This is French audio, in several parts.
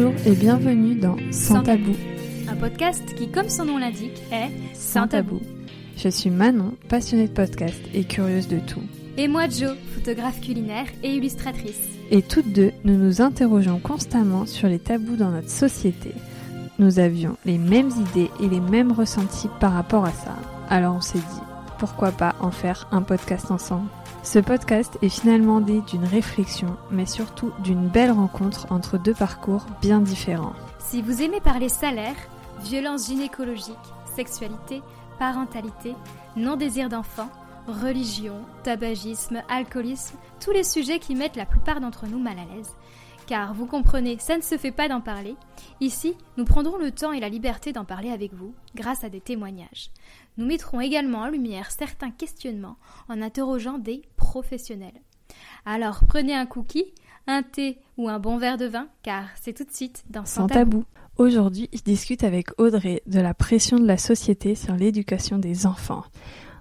Bonjour et bienvenue dans Sans Tabou, un podcast qui, comme son nom l'indique, est sans tabou. Je suis Manon, passionnée de podcast et curieuse de tout. Et moi Jo, photographe culinaire et illustratrice. Et toutes deux, nous nous interrogeons constamment sur les tabous dans notre société. Nous avions les mêmes idées et les mêmes ressentis par rapport à ça. Alors on s'est dit, pourquoi pas en faire un podcast ensemble? Ce podcast est finalement né d'une réflexion, mais surtout d'une belle rencontre entre deux parcours bien différents. Si vous aimez parler salaire, violence gynécologique, sexualité, parentalité, non-désir d'enfant, religion, tabagisme, alcoolisme, tous les sujets qui mettent la plupart d'entre nous mal à l'aise, car vous comprenez, ça ne se fait pas d'en parler. Ici, nous prendrons le temps et la liberté d'en parler avec vous, grâce à des témoignages. Nous mettrons également en lumière certains questionnements en interrogeant des professionnels. Alors prenez un cookie, un thé ou un bon verre de vin, car c'est tout de suite dans Sans, tabou. Aujourd'hui, je discute avec Audrey de la pression de la société sur l'éducation des enfants.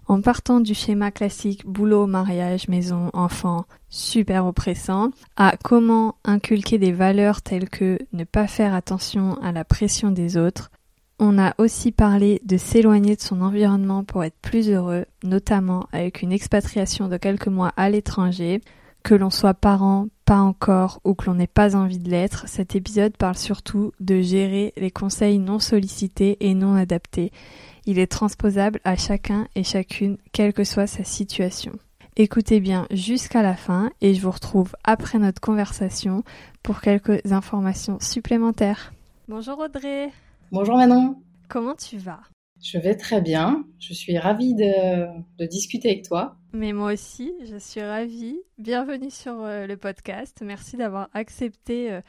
En partant du schéma classique boulot, mariage, maison, enfant, super oppressant, à comment inculquer des valeurs telles que ne pas faire attention à la pression des autres, on a aussi parlé de s'éloigner de son environnement pour être plus heureux, notamment avec une expatriation de quelques mois à l'étranger, que l'on soit parent, pas encore, ou que l'on n'ait pas envie de l'être, cet épisode parle surtout de gérer les conseils non sollicités et non adaptés il est transposable à chacun et chacune, quelle que soit sa situation. Écoutez bien jusqu'à la fin et je vous retrouve après notre conversation pour quelques informations supplémentaires. Bonjour Audrey. Bonjour Manon. Comment tu vas? Je vais très bien. Je suis ravie de, discuter avec toi. Mais moi aussi, je suis ravie. Bienvenue sur euh, le podcast. Merci d'avoir accepté euh,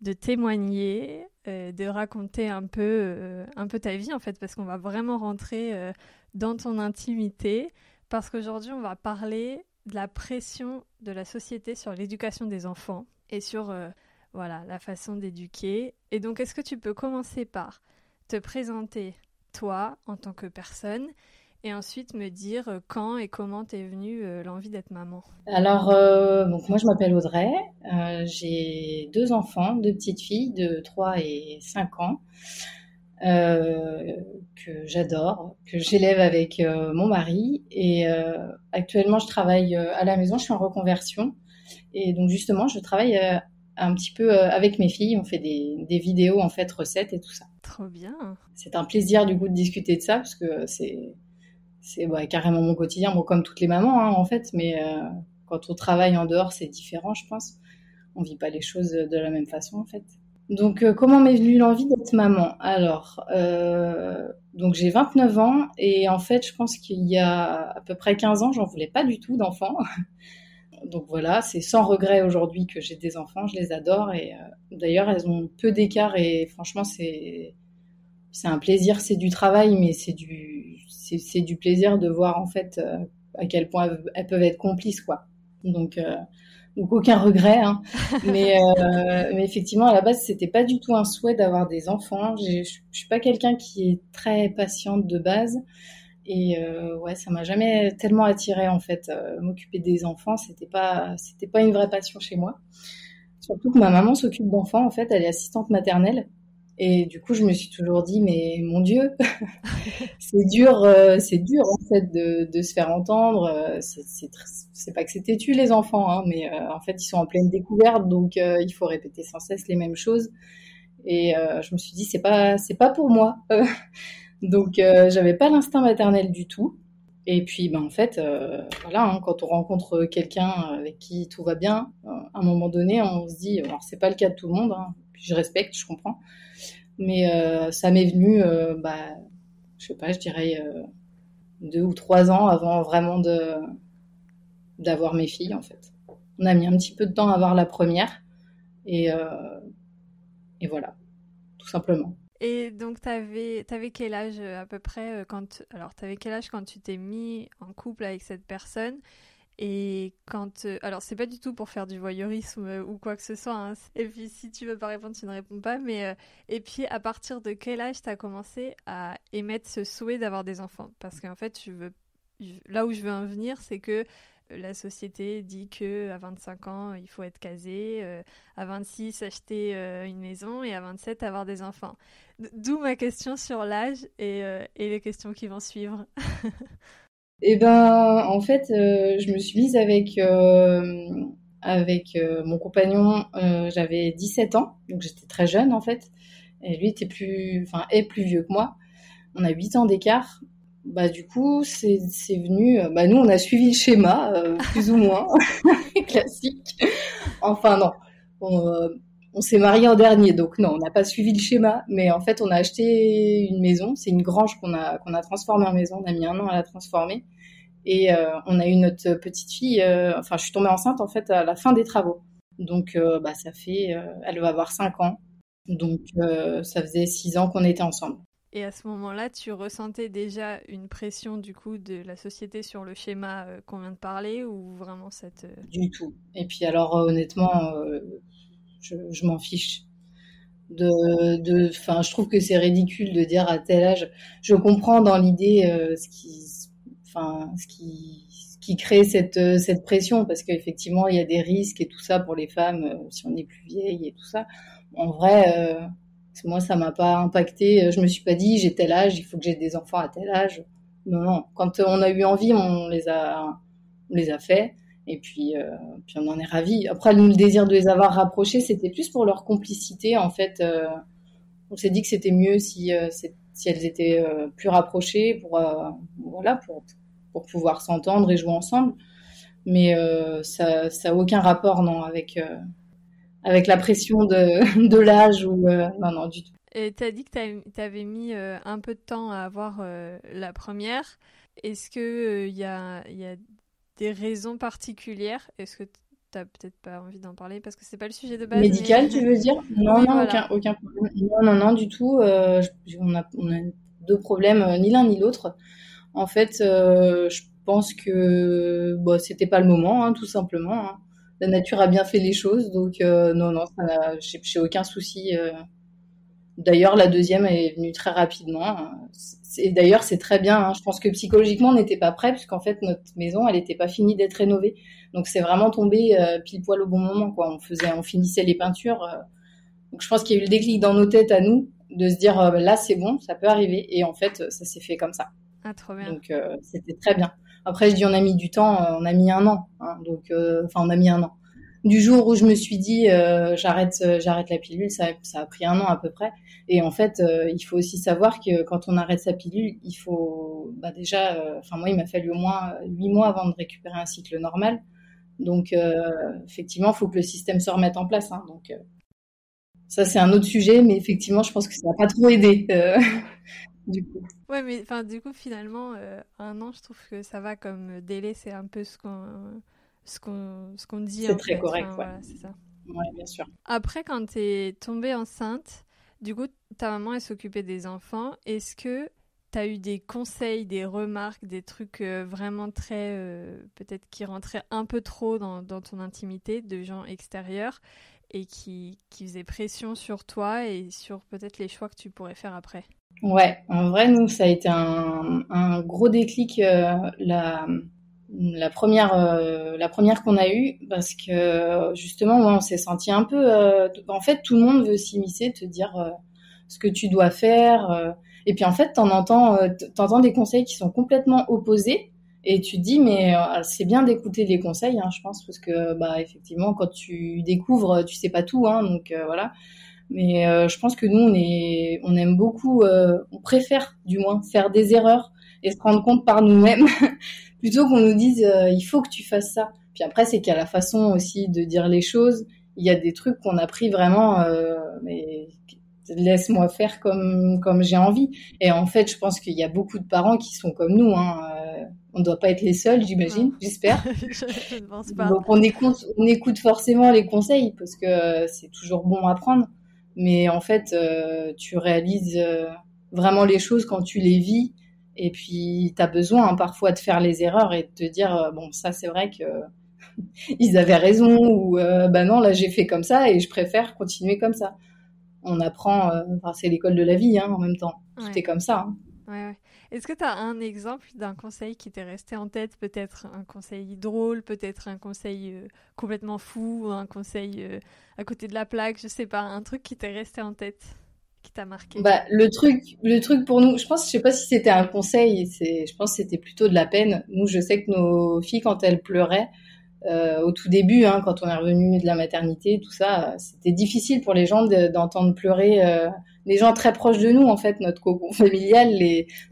de témoigner, euh, de raconter un peu, un peu ta vie en fait, parce qu'on va vraiment rentrer dans ton intimité, parce qu'aujourd'hui on va parler de la pression de la société sur l'éducation des enfants et sur voilà la façon d'éduquer. Et donc est-ce que tu peux commencer par te présenter toi en tant que personne et ensuite me dire euh, quand et comment t'es venue euh, l'envie d'être maman? Alors, euh, donc moi je m'appelle Audrey, j'ai deux enfants, deux petites filles de 3 et 5 ans. que j'adore, que j'élève avec mon mari. Et actuellement, je travaille à la maison, je suis en reconversion. Et donc, justement, je travaille un petit peu avec mes filles. On fait des, des, vidéos, en fait, recettes et tout ça. Trop bien. C'est un plaisir, du coup, de discuter de ça, parce que c'est c'est carrément mon quotidien, bon, comme toutes les mamans hein, en fait, mais euh, quand on travaille en dehors, c'est différent, je pense. On vit pas les choses de la même façon en fait. Donc euh, comment m'est venue l'envie d'être maman? Alors, euh, donc j'ai 29 ans et en fait, je pense qu'il y a à peu près 15 ans, j'en voulais pas du tout d'enfants. Donc voilà, c'est sans regret aujourd'hui que j'ai des enfants, je les adore et d'ailleurs elles ont peu d'écart et franchement c'est c'est un plaisir, c'est du travail, mais c'est du, c'est, du plaisir de voir en fait euh, à quel point elles, peuvent être complices, quoi. Donc, euh, donc aucun regret, hein. mais, euh, mais effectivement à la base c'était pas du tout un souhait d'avoir des enfants. Je suis pas quelqu'un qui est très patiente de base. Et ouais, ça m'a jamais tellement attiré en fait. M'occuper des enfants, c'était pas, c'était pas une vraie passion chez moi. Surtout que ma maman s'occupe d'enfants. En fait, elle est assistante maternelle. Et du coup, je me suis toujours dit, mais mon Dieu, c'est dur, euh, c'est dur en fait de, se faire entendre. Euh, c'est pas que c'est têtu les enfants, hein, mais euh, en fait, ils sont en pleine découverte, donc il faut répéter sans cesse les mêmes choses. Et je me suis dit, c'est pas, c'est pas pour moi. donc, j'avais pas l'instinct maternel du tout. Et puis, ben, en fait, voilà, hein, quand on rencontre quelqu'un avec qui tout va bien, à un moment donné, on se dit, alors c'est pas le cas de tout le monde, hein, je respecte, je comprends, mais euh, ça m'est venu, euh, bah, je sais pas, je dirais euh, deux ou trois ans avant vraiment de d'avoir mes filles en fait. On a mis un petit peu de temps à avoir la première et, et voilà, tout simplement. Et donc, tu avais, quel âge à peu près quand... Alors, tu avais quel âge quand tu t'es mis en couple avec cette personne? Et quand. Euh, alors, c'est pas du tout pour faire du voyeurisme euh, ou quoi que ce soit. Hein. Et puis, si tu veux pas répondre, tu ne réponds pas. Mais. Euh, et puis, à partir de quel âge tu as commencé à émettre ce souhait d'avoir des enfants? Parce qu'en fait, je veux. Là où je veux en venir, c'est que la société dit que à 25 ans, il faut être casé, euh, à 26 acheter euh, une maison et à 27 avoir des enfants. D'où ma question sur l'âge et, et, les questions qui vont suivre. eh ben, en fait, je me suis mise avec avec mon compagnon. J'avais 17 ans, donc j'étais très jeune en fait. Et lui était plus, enfin, est plus vieux que moi. On a 8 ans d'écart bah du coup c'est venu euh, bah nous on a suivi le schéma euh, plus ou moins classique. Enfin non on, euh, on s'est marié en dernier donc non on n'a pas suivi le schéma mais en fait on a acheté une maison. C'est une grange qu'on a qu'on a transformée en maison. On a mis un an à la transformer. Et on a eu notre petite fille enfin je suis tombée enceinte en fait à la fin des travaux. Donc bah ça fait elle va avoir 5 ans. Donc ça faisait 6 ans qu'on était ensemble et à ce moment-là, tu ressentais déjà une pression du coup de la société sur le schéma euh, qu'on vient de parler ou vraiment cette... Euh, du tout. Et puis alors euh, honnêtement, je, m'en fiche. De, de, enfin, je trouve que c'est ridicule de dire à tel âge. Je comprends dans l'idée ce qui, enfin, ce qui, qui crée cette cette pression parce qu'effectivement il y a des risques et tout ça pour les femmes si on est plus vieille et tout ça. En vrai moi, ça m'a pas impacté. Je me suis pas dit, j'ai tel âge, il faut que j'ai des enfants à tel âge. Non, non. Quand on a eu envie, on les a, on les a fait. Et puis, euh, puis on en est ravis. Après, le désir de les avoir rapprochés, c'était plus pour leur complicité. En fait, euh, on s'est dit que c'était mieux si, euh, si elles étaient plus rapprochées pour, voilà, pour, pour pouvoir s'entendre et jouer ensemble. Mais ça, ça a aucun rapport, non, avec avec la pression de, de l'âge ou euh, non non du tout. Et tu as dit que tu avais mis euh, un peu de temps à avoir euh, la première. Est-ce que il y a, y, a, des raisons particulières? Est-ce que tu n'as peut-être pas envie d'en parler? Parce que c'est pas le sujet de base. Médical, tu veux dire? Non, non, aucun, aucun problème. Non, non, non, du tout. on, a, on, a, deux problèmes, ni l'un ni l'autre. En fait, je pense que bon, c'était pas le moment, hein, tout simplement. Hein la nature a bien fait les choses, donc euh, non, non, j'ai aucun souci. Euh. D'ailleurs, la deuxième est venue très rapidement. Et d'ailleurs, c'est très bien. Hein. Je pense que psychologiquement, on n'était pas prêt, puisqu'en fait, notre maison, elle n'était pas finie d'être rénovée. Donc, c'est vraiment tombé euh, pile poil au bon moment. Quoi. On faisait, on finissait les peintures. donc, je pense qu'il y a eu le déclic dans nos têtes à nous de se dire là, c'est bon, ça peut arriver. Et en fait, ça s'est fait comme ça. Ah, trop bien. Donc, c'était très bien. Après, je dis on a mis du temps, euh, on a mis un an. Hein, donc, euh, enfin, on a mis un an. Du jour où je me suis dit euh, j'arrête, j'arrête la pilule, ça, ça, a pris un an à peu près. Et en fait, il faut aussi savoir que quand on arrête sa pilule, il faut bah déjà, enfin moi, il m'a fallu au moins huit mois avant de récupérer un cycle normal. Donc, effectivement, il faut que le système se remette en place. Hein, donc, ça, c'est un autre sujet, mais effectivement, je pense que ça n'a pas trop aidé. Du coup. Ouais, mais enfin, du coup, finalement, euh, un an, je trouve que ça va comme délai, c'est un peu ce qu'on ce qu'on ce qu'on dit. C'est très correct, ouais. c'est ça. Ouais, bien sûr. Après, quand tu es tombée enceinte, du coup, ta maman, elle s'occupait des enfants. Est-ce que tu as eu des conseils, des remarques, des trucs euh, vraiment très. Euh, peut-être qui rentraient un peu trop dans, dans ton intimité de gens extérieurs et qui, qui faisaient pression sur toi et sur peut-être les choix que tu pourrais faire après? Ouais, en vrai, nous, ça a été un, un gros déclic euh, la, la première, euh, la première qu'on a eue, parce que justement, on s'est senti un peu. Euh, en fait, tout le monde veut s'immiscer, te dire ce que tu dois faire. et puis en fait, t'en entends, t'entends des conseils qui sont complètement opposés. Et tu te dis, mais c'est bien d'écouter les conseils, hein, je pense, parce que bah effectivement, quand tu découvres, tu sais pas tout, hein, donc voilà. Mais euh, je pense que nous, on, est, on aime beaucoup, euh, on préfère du moins faire des erreurs et se rendre compte par nous-mêmes plutôt qu'on nous dise euh, il faut que tu fasses ça. Puis après, c'est qu'il y a la façon aussi de dire les choses. Il y a des trucs qu'on a pris vraiment, mais laisse-moi faire comme comme j'ai envie. Et en fait, je pense qu'il y a beaucoup de parents qui sont comme nous. Hein. on ne doit pas être les seuls, j'imagine, j'espère. Donc on écoute, on écoute forcément les conseils parce que c'est toujours bon à prendre mais en fait, euh, tu réalises euh, vraiment les choses quand tu les vis. Et puis, tu as besoin hein, parfois de faire les erreurs et de te dire, euh, bon, ça c'est vrai que ils avaient raison ou bah non, là j'ai fait comme ça et je préfère continuer comme ça. On apprend, enfin, c'est l'école de la vie hein, en même temps. Tout est comme ça. Hein. Ouais, Est-ce que tu as un exemple d'un conseil qui t'est resté en tête? Peut-être un conseil drôle, peut-être un conseil euh, complètement fou, un conseil euh, à côté de la plaque, je sais pas, un truc qui t'est resté en tête, qui t'a marqué? Bah, le truc, le truc pour nous, je pense, je sais pas si c'était un conseil, je pense c'était plutôt de la peine. Nous, je sais que nos filles, quand elles pleuraient, euh, au tout début, hein, quand on est revenu de la maternité, tout ça, c'était difficile pour les gens d'entendre pleurer les gens très proches de nous, en fait, notre cocon familial,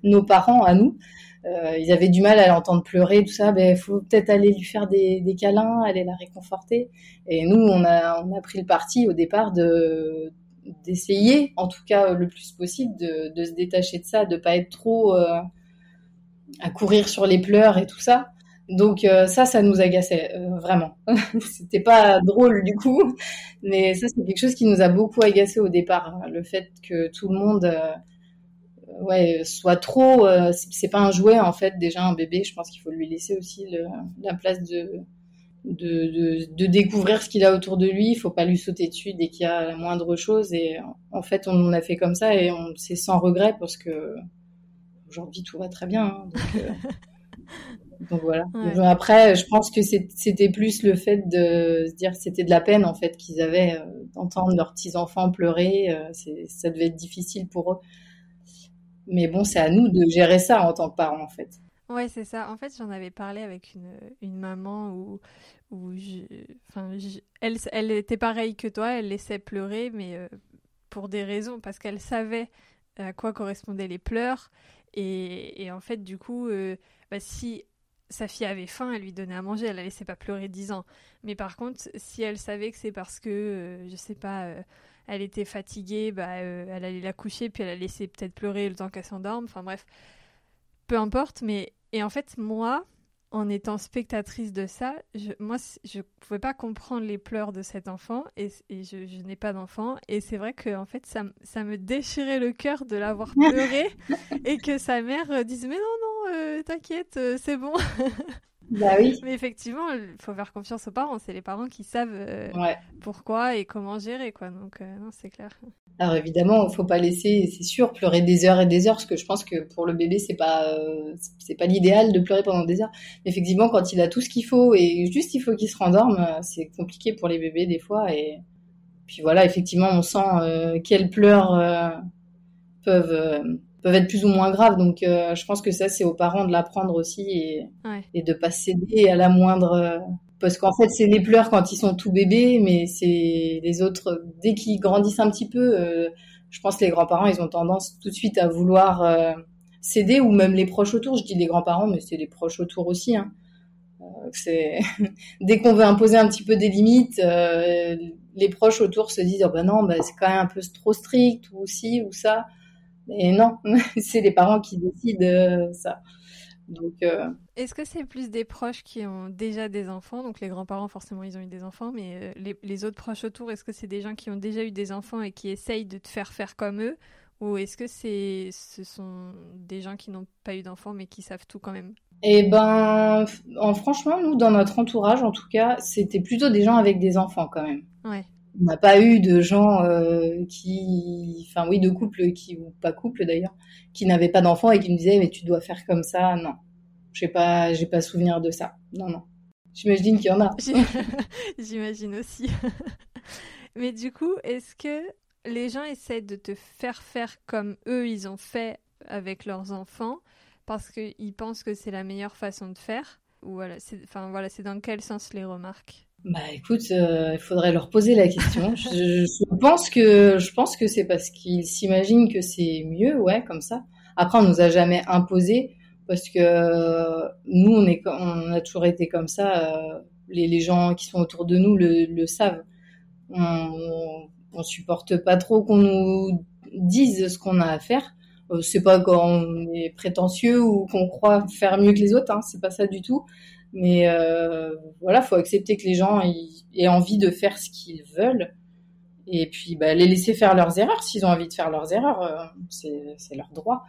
nos parents à nous. Euh, ils avaient du mal à l'entendre pleurer, tout ça. Ben, faut peut-être aller lui faire des, câlins, aller la réconforter. Et nous, on a, pris le parti au départ de d'essayer, en tout cas le plus possible, de, de se détacher de ça, de pas être trop euh, à courir sur les pleurs et tout ça. Donc euh, ça, ça nous agaçait euh, vraiment. C'était pas drôle du coup, mais ça c'est quelque chose qui nous a beaucoup agacé au départ. Hein. le fait que tout le monde, euh, ouais, soit trop. c'est pas un jouet en fait. Déjà un bébé, je pense qu'il faut lui laisser aussi la place de découvrir ce qu'il a autour de lui. Il faut pas lui sauter dessus dès qu'il y a la moindre chose. Et en fait, on a fait comme ça et c'est sans regret parce que aujourd'hui tout va très bien. Hein. donc voilà. après, je pense que c'était plus le fait de se dire c'était de la peine en fait qu'ils avaient euh, d'entendre leurs petits enfants pleurer. Euh, ça devait être difficile pour eux. Mais bon, c'est à nous de gérer ça en tant que parents en fait. Ouais, c'est ça. En fait, j'en avais parlé avec une, une maman où, où enfin, elle, elle était pareille que toi, elle laissait pleurer, mais euh, pour des raisons, parce qu'elle savait à quoi correspondaient les pleurs. Et, et en fait, du coup, bah, si sa fille avait faim, elle lui donnait à manger, elle la laissait pas pleurer dix ans. Mais par contre, si elle savait que c'est parce que, euh, je sais pas, euh, elle était fatiguée, bah, euh, elle allait la coucher, puis elle la laissait peut-être pleurer le temps qu'elle s'endorme. Enfin bref, peu importe. Mais et en fait, moi, en étant spectatrice de ça, je, moi, je pouvais pas comprendre les pleurs de cet enfant et, je, n'ai pas d'enfant. Et c'est vrai que en fait, ça, ça me déchirait le cœur de l'avoir pleuré et que sa mère dise mais non, euh, t'inquiète, euh, c'est bon. Bah oui. Mais effectivement, il faut faire confiance aux parents. C'est les parents qui savent euh, pourquoi et comment gérer, quoi. Donc, non, c'est clair. Alors évidemment, il faut pas laisser, c'est sûr, pleurer des heures et des heures, parce que je pense que pour le bébé, c'est pas, c'est pas l'idéal de pleurer pendant des heures. Mais effectivement, quand il a tout ce qu'il faut et juste il faut qu'il se rendorme, c'est compliqué pour les bébés des fois. Et puis voilà, effectivement, on sent quelles pleurs peuvent peuvent être plus ou moins graves. Donc, euh, je pense que ça, c'est aux parents de l'apprendre aussi et, et de pas céder à la moindre. Euh, parce qu'en fait, c'est les pleurs quand ils sont tout bébés, mais c'est les autres dès qu'ils grandissent un petit peu. Euh, je pense que les grands-parents, ils ont tendance tout de suite à vouloir céder, ou même les proches autour. Je dis les grands-parents, mais c'est les proches autour aussi. Hein. c'est dès qu'on veut imposer un petit peu des limites, les proches autour se disent oh ben non, ben c'est quand même un peu trop strict ou ci ou ça. Et non, c'est les parents qui décident euh, ça. Donc, euh, Est-ce que c'est plus des proches qui ont déjà des enfants? Donc les grands-parents, forcément, ils ont eu des enfants, mais euh, les, autres proches autour, est-ce que c'est des gens qui ont déjà eu des enfants et qui essayent de te faire faire comme eux? Ou est-ce que c'est, ce sont des gens qui n'ont pas eu d'enfants mais qui savent tout quand même? Eh ben, en, franchement, nous, dans notre entourage, en tout cas, c'était plutôt des gens avec des enfants quand même. Ouais on n'a pas eu de gens euh, qui, enfin oui, de couples qui ou pas couples d'ailleurs, qui n'avaient pas d'enfants et qui me disaient mais tu dois faire comme ça. Non, j'ai pas, j'ai pas souvenir de ça. Non non. J'imagine qu'il y en a. J'imagine aussi. mais du coup, est-ce que les gens essaient de te faire faire comme eux ils ont fait avec leurs enfants parce qu'ils pensent que c'est la meilleure façon de faire? Ou voilà, enfin voilà, c'est dans quel sens les remarques? Bah écoute, euh, il faudrait leur poser la question. je, je, pense que je pense que c'est parce qu'ils s'imaginent que c'est mieux, ouais, comme ça. Après, on nous a jamais imposé parce que euh, nous, on est, on a toujours été comme ça. Euh, les, les, gens qui sont autour de nous le, le savent. On, on, supporte pas trop qu'on nous dise ce qu'on a à faire. c'est pas quand on est prétentieux ou qu'on croit faire mieux que les autres. Hein, c'est pas ça du tout. Mais euh, voilà, faut accepter que les gens aient envie de faire ce qu'ils veulent. Et puis bah, les laisser faire leurs erreurs. S'ils ont envie de faire leurs erreurs, euh, c'est leur droit.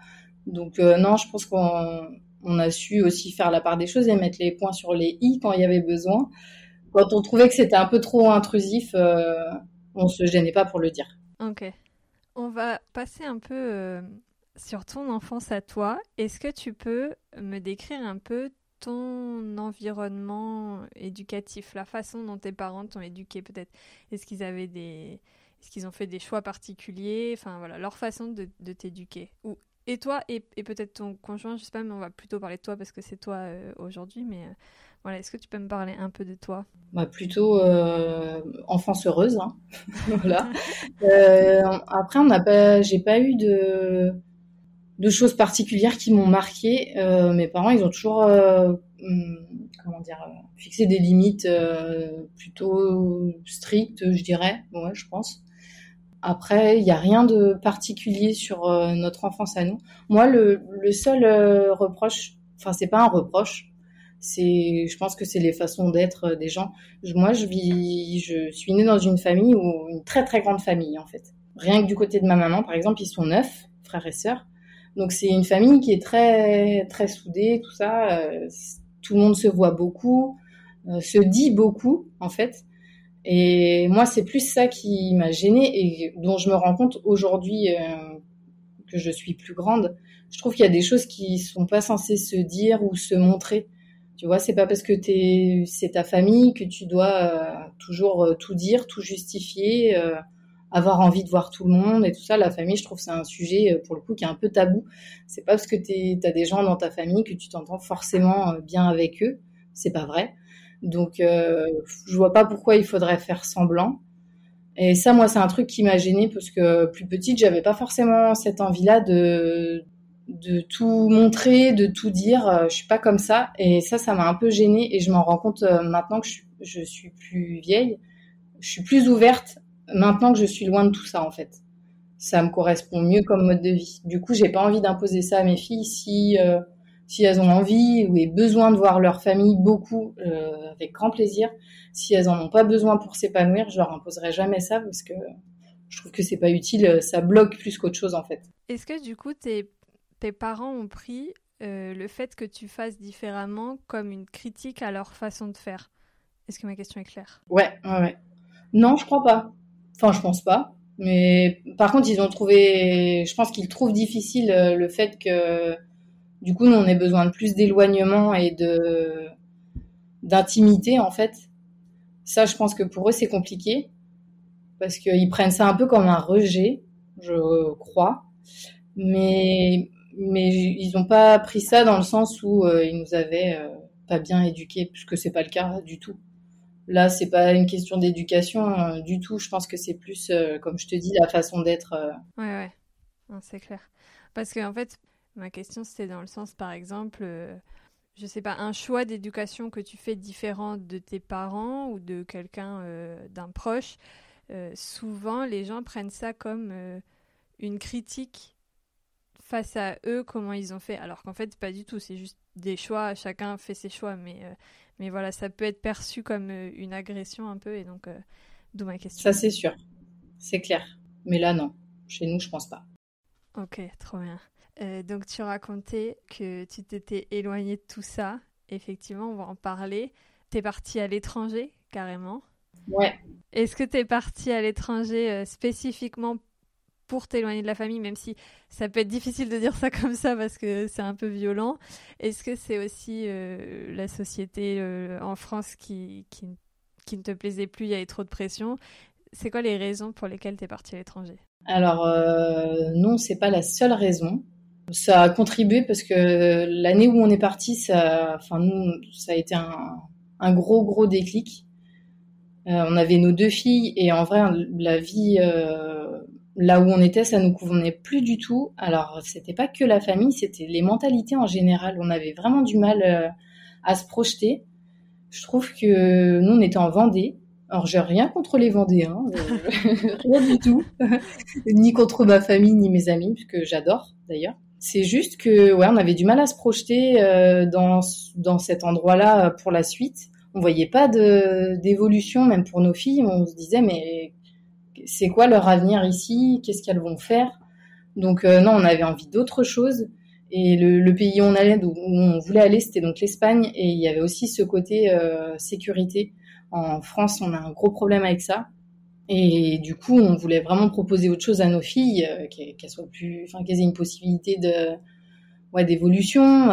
Donc euh, non, je pense qu'on on a su aussi faire la part des choses et mettre les points sur les i quand il y avait besoin. Quand on trouvait que c'était un peu trop intrusif, euh, on se gênait pas pour le dire. Ok. On va passer un peu sur ton enfance à toi, est-ce que tu peux me décrire un peu ton environnement éducatif, la façon dont tes parents t'ont éduqué peut-être Est-ce qu'ils avaient des, est-ce qu'ils ont fait des choix particuliers Enfin voilà, leur façon de, t'éduquer? Ou et toi et, peut-être ton conjoint, je sais pas, mais on va plutôt parler de toi parce que c'est toi euh, aujourd'hui. Mais euh, voilà, est-ce que tu peux me parler un peu de toi? Bah, Plutôt euh, enfance heureuse. Hein. voilà. Après, on n'a pas, j'ai pas eu de de choses particulières qui m'ont marqué. Euh, mes parents, ils ont toujours, euh, hum, comment dire, fixé des limites euh, plutôt strictes, je dirais. Ouais, je pense. Après, il n'y a rien de particulier sur euh, notre enfance à nous. Moi, le, le seul euh, reproche, enfin, c'est pas un reproche, c'est, je pense que c'est les façons d'être des gens. Moi, je vis, je suis née dans une famille ou une très très grande famille en fait. Rien que du côté de ma maman, par exemple, ils sont neuf frères et sœurs. Donc c'est une famille qui est très très soudée, tout ça. euh, tout le monde se voit beaucoup, euh, se dit beaucoup en fait. Et moi, c'est plus ça qui m'a gênée et dont je me rends compte aujourd'hui euh, que je suis plus grande. Je trouve qu'il y a des choses qui sont pas censées se dire ou se montrer. Tu vois, c'est pas parce que t'es, c'est ta famille que tu dois toujours tout dire, tout justifier, avoir envie de voir tout le monde et tout ça. La famille, je trouve, c'est un sujet euh, pour le coup qui est un peu tabou. C'est pas parce que t'es, t'as des gens dans ta famille que tu t'entends forcément euh, bien avec eux. C'est pas vrai. Donc, euh, je vois pas pourquoi il faudrait faire semblant. Et ça, moi, c'est un truc qui m'a gênée parce que plus petite, j'avais pas forcément cette envie-là de de tout montrer, de tout dire. Euh, Je suis pas comme ça. Et ça, ça m'a un peu gênée. Et je m'en rends compte maintenant que je suis plus vieille. Je suis plus ouverte maintenant que je suis loin de tout ça, en fait. Ça me correspond mieux comme mode de vie. Du coup, j'ai pas envie d'imposer ça à mes filles si euh, si elles ont envie ou aient besoin de voir leur famille beaucoup, euh, avec grand plaisir. Si elles en ont pas besoin pour s'épanouir, je leur imposerai jamais ça parce que je trouve que c'est pas utile. Ça bloque plus qu'autre chose, en fait. Est-ce que du coup tes, tes parents ont pris euh, le fait que tu fasses différemment comme une critique à leur façon de faire? Est-ce que ma question est claire? Ouais, ouais, ouais. Non, je crois pas. Enfin, je pense pas. Mais par contre, ils ont trouvé, je pense qu'ils trouvent difficile euh, le fait que, du coup, nous, on ait besoin de plus d'éloignement et de d'intimité, en fait. Ça, je pense que pour eux, c'est compliqué parce qu'ils prennent ça un peu comme un rejet, je crois. Mais mais ils n'ont pas pris ça dans le sens où euh, ils nous avaient euh, pas bien éduqués, puisque c'est pas le cas du tout. Là, c'est pas une question d'éducation euh, du tout. Je pense que c'est plus, euh, comme je te dis, la façon d'être. euh, Ouais, ouais, c'est clair. Parce que en fait, ma question c'était dans le sens, par exemple, je sais pas, un choix d'éducation que tu fais différent de tes parents ou de quelqu'un d'un proche. souvent, les gens prennent ça comme une critique face à eux, comment ils ont fait. Alors qu'en fait, pas du tout. C'est juste des choix. Chacun fait ses choix, mais mais voilà, ça peut être perçu comme euh, une agression un peu, et donc euh, d'où ma question. Ça, c'est sûr. C'est clair. Mais là, non. Chez nous, je pense pas. Ok, trop bien. Euh, donc tu racontais que tu t'étais éloigné de tout ça. Effectivement, on va en parler. T'es parti à l'étranger, carrément. Ouais. Est-ce que t'es parti à l'étranger euh, spécifiquement pour t'éloigner de la famille, même si ça peut être difficile de dire ça comme ça parce que c'est un peu violent. Est-ce que c'est aussi euh, la société euh, en France qui, qui, qui ne te plaisait plus, il y avait trop de pression? C'est quoi les raisons pour lesquelles t'es parti à l'étranger? Alors, euh, non, c'est pas la seule raison. Ça a contribué parce que l'année où on est parti, ça, enfin, nous, ça a été un, gros, gros déclic. On avait nos deux filles et en vrai, la vie là où on était, ça nous convenait plus du tout. Alors, c'était pas que la famille, c'était les mentalités en général. On avait vraiment du mal euh, à se projeter. Je trouve que nous, on était en Vendée. Alors, j'ai rien contre les Vendéens, euh, rien du tout, ni contre ma famille ni mes amis, que j'adore d'ailleurs. C'est juste que, ouais, on avait du mal à se projeter euh, dans dans cet endroit-là pour la suite. On voyait pas d'évolution, même pour nos filles. On se disait, mais c'est quoi leur avenir ici? Qu'est-ce qu'elles vont faire? Donc euh, non, on avait envie d'autre chose. Et le, pays où on allait, où on voulait aller, c'était donc l'Espagne. Et il y avait aussi ce côté euh, sécurité. En France, on a un gros problème avec ça. Et du coup, on voulait vraiment proposer autre chose à nos filles, qu'elles soient plus, enfin, qu'elles aient une possibilité de, ouais, d'évolution,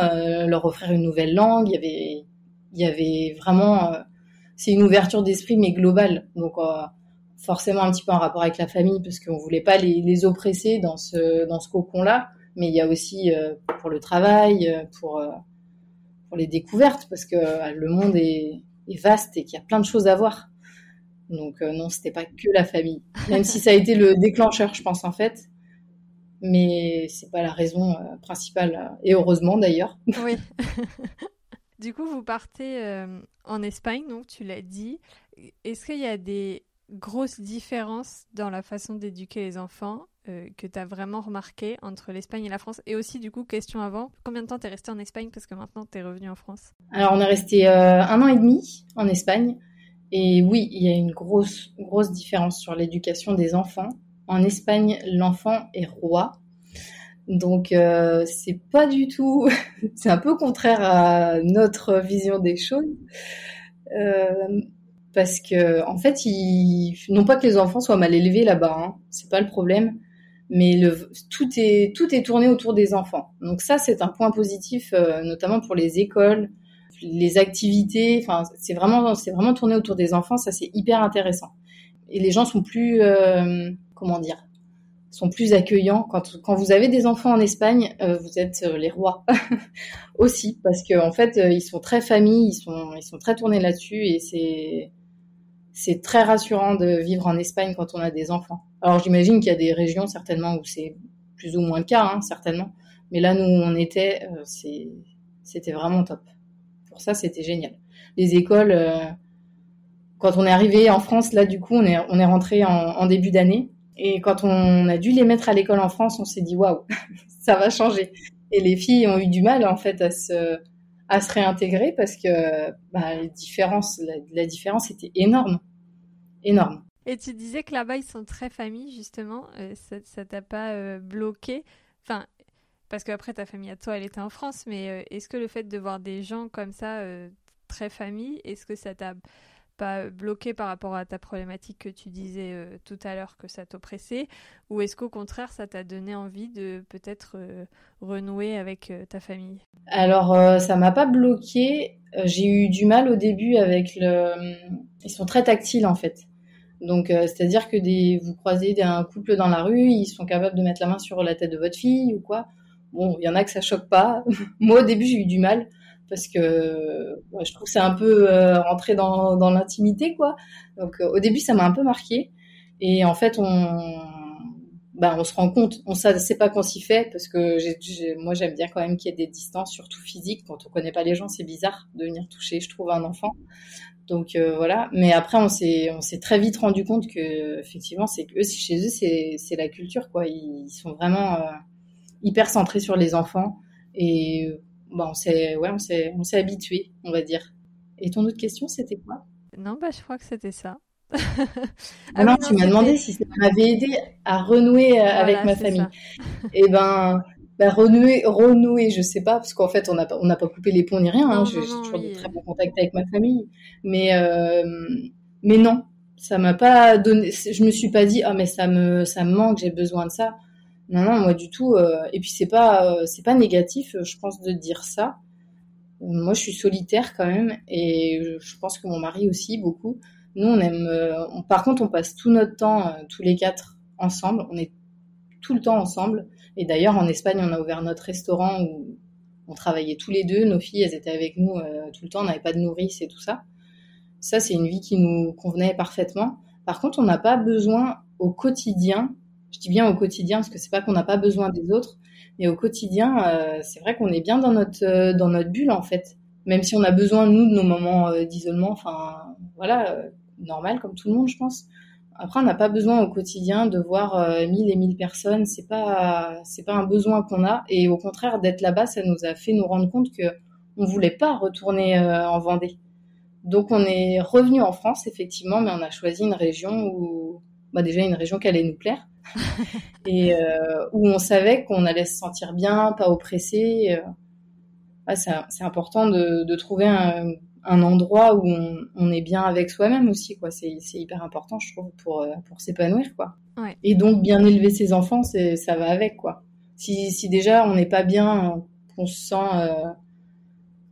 leur offrir une nouvelle langue. Il y avait, il y avait vraiment, c'est une ouverture d'esprit mais globale. Donc forcément un petit peu en rapport avec la famille parce qu'on voulait pas les, les, oppresser dans ce dans ce cocon là mais il y a aussi euh, pour le travail euh, pour euh, pour les découvertes parce que le monde est, est vaste et qu'il y a plein de choses à voir. Donc non c'était pas que la famille. Même si ça a été le déclencheur je pense en fait. Mais c'est pas la raison principale. Et heureusement d'ailleurs. Oui. Du coup vous partez en Espagne donc tu l'as dit. Est-ce qu'il y a des grosse différence dans la façon d'éduquer les enfants euh, que tu as vraiment remarqué entre l'Espagne et la France Et aussi, du coup, question avant, combien de temps t'es resté en Espagne? Parce que maintenant t'es revenu en France Alors, on est resté euh, un an et demi en Espagne. Et oui, il y a une grosse, grosse différence sur l'éducation des enfants. En Espagne, l'enfant est roi. Donc, euh, c'est pas du tout. c'est un peu contraire à notre vision des choses. Parce que en fait, non pas que les enfants soient mal élevés là-bas, hein, c'est pas le problème, mais tout est tout est tourné autour des enfants. Donc ça, c'est un point positif, euh, notamment pour les écoles, les activités. Enfin, c'est vraiment c'est vraiment tourné autour des enfants. Ça, c'est hyper intéressant. Et les gens sont plus euh, comment dire sont plus accueillants. Quand, quand vous avez des enfants en Espagne, euh, vous êtes les rois aussi, parce qu'en en fait, ils sont très familles, ils sont, ils sont très tournés là-dessus, et c'est, c'est très rassurant de vivre en Espagne quand on a des enfants. Alors j'imagine qu'il y a des régions certainement où c'est plus ou moins le cas, hein, certainement. Mais là, nous, on était, euh, c'était vraiment top. Pour ça, c'était génial. Les écoles, euh, quand on est arrivé en France, là, du coup, on est, rentré en, début d'année. Et quand on a dû les mettre à l'école en France, on s'est dit waouh, ça va changer. Et les filles ont eu du mal en fait à se réintégrer parce que bah, la différence était énorme énorme. Et tu disais que là-bas, ils sont très familles, justement. Euh, ça t'a pas euh, bloqué? Enfin, parce qu'après, ta famille à toi, elle était en France, mais euh, est-ce que le fait de voir des gens comme ça, très famille, est-ce que ça t'a pas bloqué par rapport à ta problématique que tu disais tout à l'heure que ça t'oppressait Ou est-ce qu'au contraire, ça t'a donné envie de peut-être renouer avec ta famille? Alors, ça m'a pas bloqué. J'ai eu du mal au début avec le. Ils sont très tactiles en fait. Donc, euh, c'est-à-dire que des, vous croisez un couple dans la rue, ils sont capables de mettre la main sur la tête de votre fille ou quoi. Bon, il y en a que ça choque pas. Moi, au début, j'ai eu du mal parce que je trouve que c'est un peu euh, dans, l'intimité, quoi. Donc, euh, au début, ça m'a un peu marqué. Et en fait, on, bah, on se rend compte, on ne sait pas qu'on s'y fait parce que moi, j'aime bien quand même qu'il y ait des distances, surtout physiques. Quand on connaît pas les gens, c'est bizarre de venir toucher, je trouve, un enfant. Donc euh, voilà. Mais après, on s'est on s'est très vite rendu compte que effectivement, c'est eux, chez eux, c'est la culture quoi. Ils sont vraiment euh, hyper centrés sur les enfants et bon, on s'est ouais, on s'est on s'est habitué, on va dire. Et ton autre question, c'était quoi? Non, bah je crois que c'était ça. ah non, tu m'as demandé si ça m'avait aidé à renouer euh, avec ma famille. Et eh ben, bah, renouer, renouer, je sais pas, parce qu'en fait, on n'a pas, on n'a pas coupé les ponts ni rien. Hein. J'ai toujours de très bons contacts avec ma famille, mais euh, mais non, ça m'a pas donné. Je me suis pas dit, ah mais ça me, ça me manque, j'ai besoin de ça. Non, non, moi du tout. Euh, et puis c'est pas, euh, c'est pas négatif, je pense, de dire ça. Moi, je suis solitaire quand même, et je pense que mon mari aussi beaucoup. Nous, on aime. par contre, on passe tout notre temps, tous les quatre, ensemble. On est tout le temps ensemble. Et d'ailleurs, en Espagne, on a ouvert notre restaurant où on travaillait tous les deux. Nos filles, elles étaient avec nous euh, tout le temps. On n'avait pas de nourrice et tout ça. Ça, c'est une vie qui nous convenait parfaitement. Par contre, on n'a pas besoin au quotidien. Je dis bien au quotidien parce que c'est pas qu'on n'a pas besoin des autres, mais au quotidien, euh, c'est vrai qu'on est bien dans notre euh, dans notre bulle en fait. Même si on a besoin nous de nos moments d'isolement, enfin voilà, normal comme tout le monde, je pense. Après, on n'a pas besoin au quotidien de voir euh, mille et mille personnes. C'est pas, c'est pas un besoin qu'on a. Et au contraire, d'être là-bas, ça nous a fait nous rendre compte que on voulait pas retourner euh, en Vendée. Donc, on est revenu en France, effectivement, mais on a choisi une région où, bah, déjà une région qui allait nous plaire et euh, où on savait qu'on allait se sentir bien, pas oppressé. c'est important de, de trouver un, un endroit où on, est bien avec soi-même aussi, quoi. C'est, hyper important, je trouve, pour, pour s'épanouir, quoi. Et donc, bien élever ses enfants, ça va avec, quoi. Si, si déjà on n'est pas bien, qu'on se sent,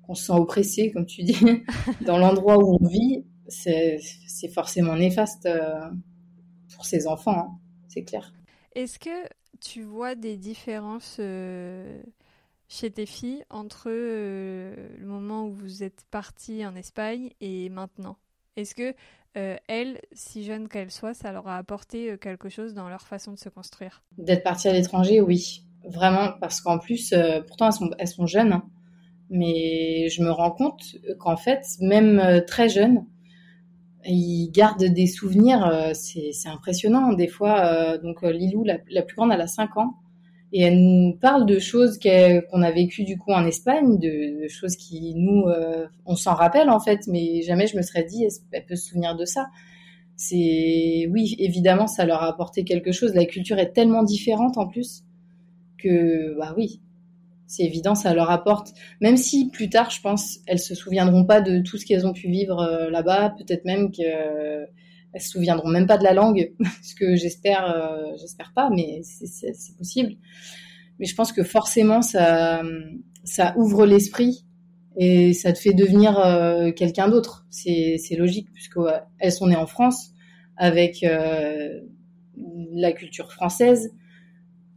qu'on se sent oppressé, comme tu dis, dans l'endroit où on vit, c'est, c'est forcément néfaste pour ses enfants, hein. C'est clair. Est-ce que tu vois des différences euh, chez tes filles entre euh, le moment où vous êtes partie en Espagne et maintenant? Est-ce que euh, elles, si jeunes qu'elles soient, ça leur a apporté quelque chose dans leur façon de se construire? D'être partie à l'étranger, oui. Vraiment, parce qu'en plus, pourtant elles sont, elles sont jeunes, hein. mais je me rends compte qu'en fait, même très jeunes, ils gardent des souvenirs, euh, c'est impressionnant. Des fois, euh, donc euh, Lilou, la, plus grande, elle a 5 ans. Et elle nous parle de choses qu'on a vécues du coup en Espagne, de, choses qui nous, on s'en rappelle en fait, mais jamais je me serais dit, elle peut se souvenir de ça? C'est, oui, évidemment, ça leur a apporté quelque chose. La culture est tellement différente en plus que, bah oui, c'est évident, ça leur apporte. Même si plus tard, je pense, elles se souviendront pas de tout ce qu'elles ont pu vivre euh, là-bas, peut-être même qu'elles elles se souviendront même pas de la langue, ce que j'espère, euh, j'espère pas, mais c'est possible. Mais je pense que forcément, ça, ça ouvre l'esprit et ça te fait devenir euh, quelqu'un d'autre. C'est logique puisqu'elles sont nées en France avec la culture française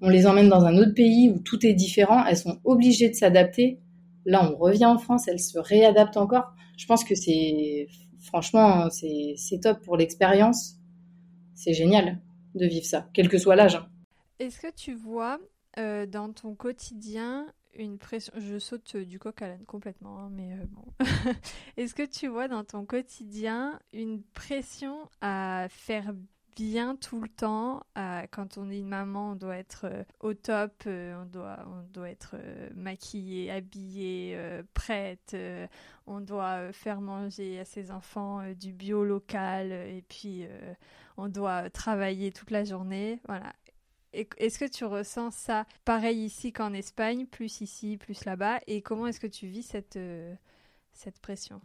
on les emmène dans un autre pays où tout est différent, elles sont obligées de s'adapter. Là, on revient en France, elles se réadaptent encore. Je pense que c'est, franchement, c'est top pour l'expérience. C'est génial de vivre ça, quel que soit l'âge. Hein. Est-ce que tu vois euh, dans ton quotidien une pression Je saute du coq à l'âne complètement, hein, mais euh, bon. Est-ce que tu vois dans ton quotidien une pression à faire bien tout le temps. Euh, quand on est une maman, on doit être euh, au top, euh, on, doit, on doit être maquillée, habillée, prête, on doit faire manger à ses enfants du bio local et puis on doit travailler toute la journée. Voilà. Est-ce que tu ressens ça pareil ici qu'en Espagne, plus ici, plus là-bas? Et comment est-ce que tu vis cette, cette pression?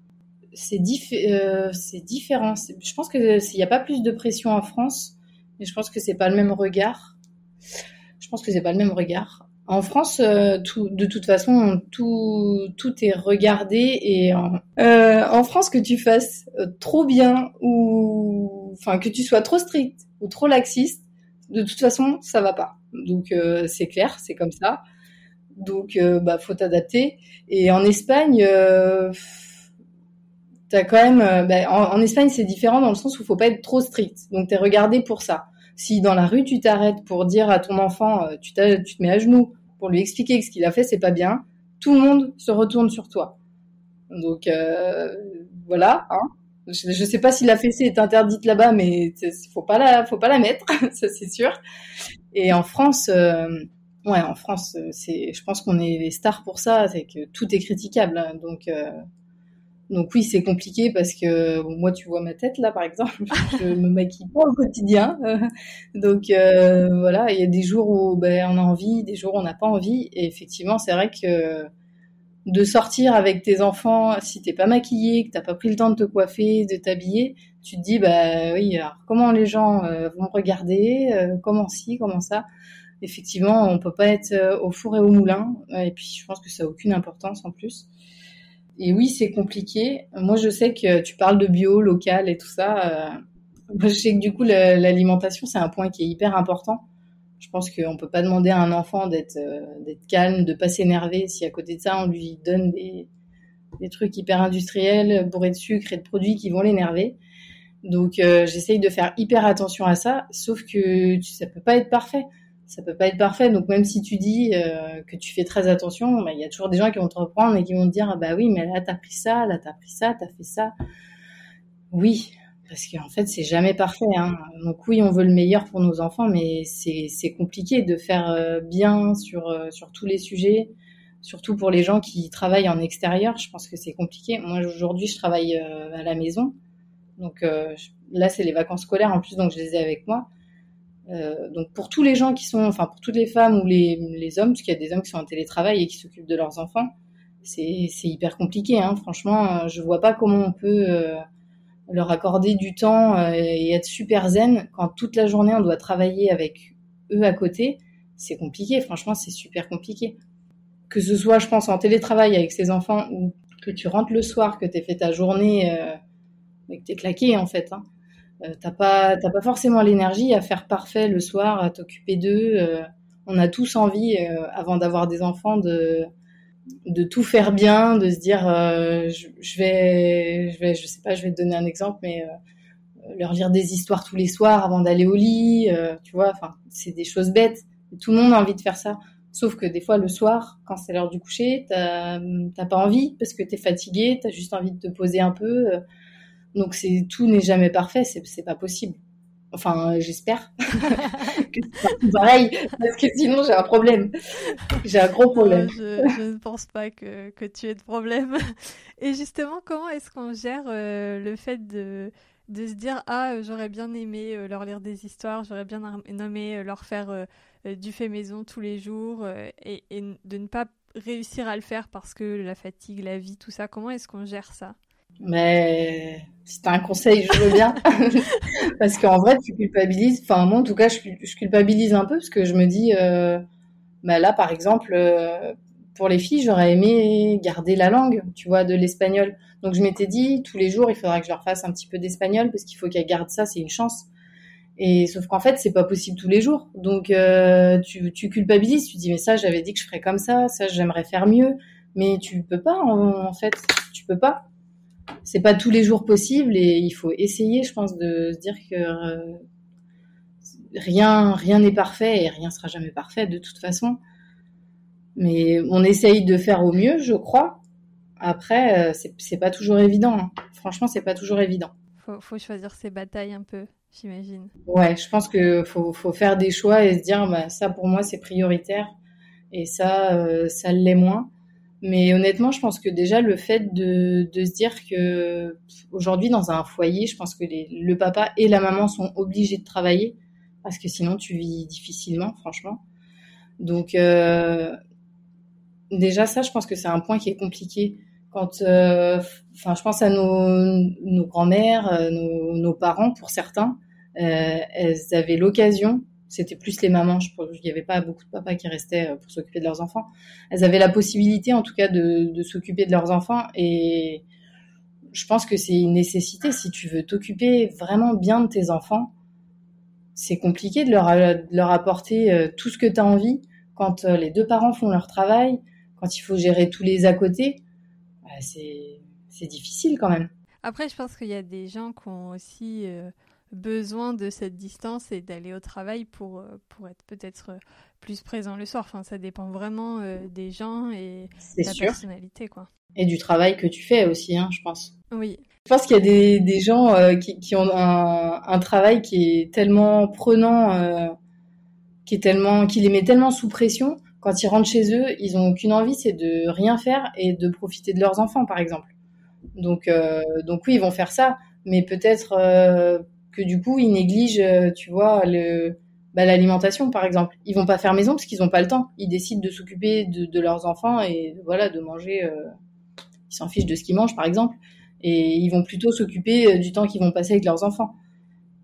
C'est euh, différent. Je pense qu'il n'y a pas plus de pression en France, mais je pense que c'est pas le même regard. Je pense que c'est pas le même regard. En France, euh, de toute façon, tout, tout est regardé et en, euh, en France, que tu fasses trop bien ou enfin que tu sois trop strict ou trop laxiste, de toute façon, ça va pas. Donc c'est clair, c'est comme ça. Donc bah faut t'adapter. Et en Espagne quand même, euh, ben, en, Espagne c'est différent dans le sens où faut pas être trop strict. Donc tu es regardé pour ça. Si dans la rue tu t'arrêtes pour dire à ton enfant, euh, tu, tu te mets à genoux pour lui expliquer que ce qu'il a fait c'est pas bien, tout le monde se retourne sur toi. Donc euh, voilà. Hein. Je, ne sais pas si la fessée est interdite là-bas, mais faut pas la, faut pas la mettre, ça c'est sûr. Et en France, ouais, en France, c'est, je pense qu'on est les stars pour ça, c'est que tout est critiquable. Hein. donc donc oui, c'est compliqué parce que moi, tu vois ma tête là, par exemple, je me maquille pas au quotidien. donc euh, voilà, il y a des jours où ben, on a envie, des jours où on n'a pas envie. Et effectivement, c'est vrai que de sortir avec tes enfants, si t'es pas maquillé, que t'as pas pris le temps de te coiffer, de t'habiller, tu te dis bah oui, alors comment les gens euh, vont regarder, euh, comment ci, comment ça? Effectivement, on peut pas être au four et au moulin. Et puis je pense que ça a aucune importance en plus. Et oui, c'est compliqué. Moi, je sais que tu parles de bio, local et tout ça. Euh, je sais que du coup, l'alimentation, c'est un point qui est hyper important. Je pense qu'on peut pas demander à un enfant d'être euh, calme, de pas s'énerver si à côté de ça, on lui donne des, des trucs hyper industriels, bourrés de sucre et de produits qui vont l'énerver. Donc, euh, j'essaye de faire hyper attention à ça, sauf que ça peut pas être parfait ça peut pas être parfait. Donc même si tu dis euh, que tu fais très attention, bah, il y a toujours des gens qui vont te reprendre et qui vont te dire ah bah oui, mais là t'as pris ça, là t'as pris ça, t'as fait ça. Oui, parce qu'en fait c'est jamais parfait. Hein. Donc oui, on veut le meilleur pour nos enfants, mais c'est compliqué de faire euh, bien sur euh, sur tous les sujets, surtout pour les gens qui travaillent en extérieur. Je pense que c'est compliqué. Moi aujourd'hui, je travaille à la maison, donc là c'est les vacances scolaires en plus, donc je les ai avec moi. Euh, donc pour tous les gens qui sont, enfin pour toutes les femmes ou les, les hommes, parce qu'il y a des hommes qui sont en télétravail et qui s'occupent de leurs enfants, c'est hyper compliqué. Hein. Franchement, je vois pas comment on peut leur accorder du temps et être super zen quand toute la journée on doit travailler avec eux à côté. C'est compliqué. Franchement, c'est super compliqué. Que ce soit, je pense, en télétravail avec ses enfants ou que tu rentres le soir, que tu fait ta journée, euh, mais que tu es claqué en fait. Hein. Euh, t'as pas, pas forcément l'énergie à faire parfait le soir, à t'occuper d'eux. Euh. on a tous envie, avant d'avoir des enfants, de, de tout faire bien, de se dire, je, vais, je vais, je sais pas, je vais te donner un exemple, mais leur lire des histoires tous les soirs avant d'aller au lit, tu vois, enfin, c'est des choses bêtes. Tout le monde a envie de faire ça. Sauf que des fois, le soir, quand c'est l'heure du coucher, t'as pas envie parce que t'es fatigué, t'as juste envie de te poser un peu. Donc c'est tout n'est jamais parfait, c'est pas possible. Enfin, j'espère que c'est pareil, parce que sinon j'ai un problème. J'ai un gros problème. je, ne pense pas que, que tu aies de problème. Et justement, comment est-ce qu'on gère euh, le fait de, de se dire Ah, j'aurais bien aimé euh, leur lire des histoires, j'aurais bien aimé euh, leur faire du fait maison tous les jours euh, et, de ne pas réussir à le faire parce que la fatigue, la vie, tout ça, comment est-ce qu'on gère ça? Mais si t'as un conseil, je veux bien. parce qu'en vrai, tu culpabilises. Enfin, moi, en tout cas, je, culpabilise un peu parce que je me dis, euh, bah là, par exemple, pour les filles, j'aurais aimé garder la langue, tu vois, de l'espagnol. Donc, je m'étais dit, tous les jours, il faudra que je leur fasse un petit peu d'espagnol parce qu'il faut qu'elles gardent ça, c'est une chance. Et sauf qu'en fait, c'est pas possible tous les jours. Donc euh, tu, tu culpabilises, tu dis mais ça, j'avais dit que je ferais comme ça, ça j'aimerais faire mieux, mais tu peux pas en, fait, tu peux pas. C'est pas tous les jours possible et il faut essayer, je pense, de se dire que euh, rien rien n'est parfait et rien sera jamais parfait de toute façon. Mais on essaye de faire au mieux, je crois. Après, euh, c'est pas toujours évident. Hein. Franchement, c'est pas toujours évident. Faut, faut choisir ses batailles un peu j'imagine. Ouais, je pense que faut, faut faire des choix et se dire, bah, ça pour moi c'est prioritaire et ça, euh, ça l'est moins. Mais honnêtement, je pense que déjà le fait de, de se dire que aujourd'hui dans un foyer, je pense que le papa et la maman sont obligés de travailler parce que sinon tu vis difficilement, franchement. Donc euh, déjà ça, je pense que c'est un point qui est compliqué quand, euh, je pense à nos, nos grands-mères, euh, nos, parents pour certains, elles avaient l'occasion, c'était plus les mamans, je il n'y avait pas beaucoup de papas qui restaient euh, pour s'occuper de leurs enfants. Elles avaient la possibilité, en tout cas, de, s'occuper de leurs enfants et je pense que c'est une nécessité si tu veux t'occuper vraiment bien de tes enfants. C'est compliqué de leur, leur apporter tout ce que tu as envie quand les deux parents font leur travail, quand il faut gérer tous les à côté bah, c'est difficile quand même. Après, je pense qu'il y a des gens qui ont aussi euh, besoin de cette distance et d'aller au travail pour, euh, pour être peut-être euh, plus présent le soir. Enfin, ça dépend vraiment des gens et de la personnalité. Quoi. Et du travail que tu fais aussi, hein, je pense. Oui. Je pense qu'il y a des, des gens qui, qui, ont un, un, travail qui est tellement prenant, qui, est tellement, qui les met tellement sous pression quand ils rentrent chez eux, ils ont qu'une envie, c'est de rien faire et de profiter de leurs enfants, par exemple. Donc, euh, donc oui, ils vont faire ça, mais peut-être euh, que du coup, ils négligent, euh, tu vois, le, bah, l'alimentation, par exemple. Ils vont pas faire maison parce qu'ils n'ont pas le temps. Ils décident de s'occuper de, de, leurs enfants et voilà, de manger. Euh, ils s'en fichent de ce qu'ils mangent, par exemple, et ils vont plutôt s'occuper du temps qu'ils vont passer avec leurs enfants.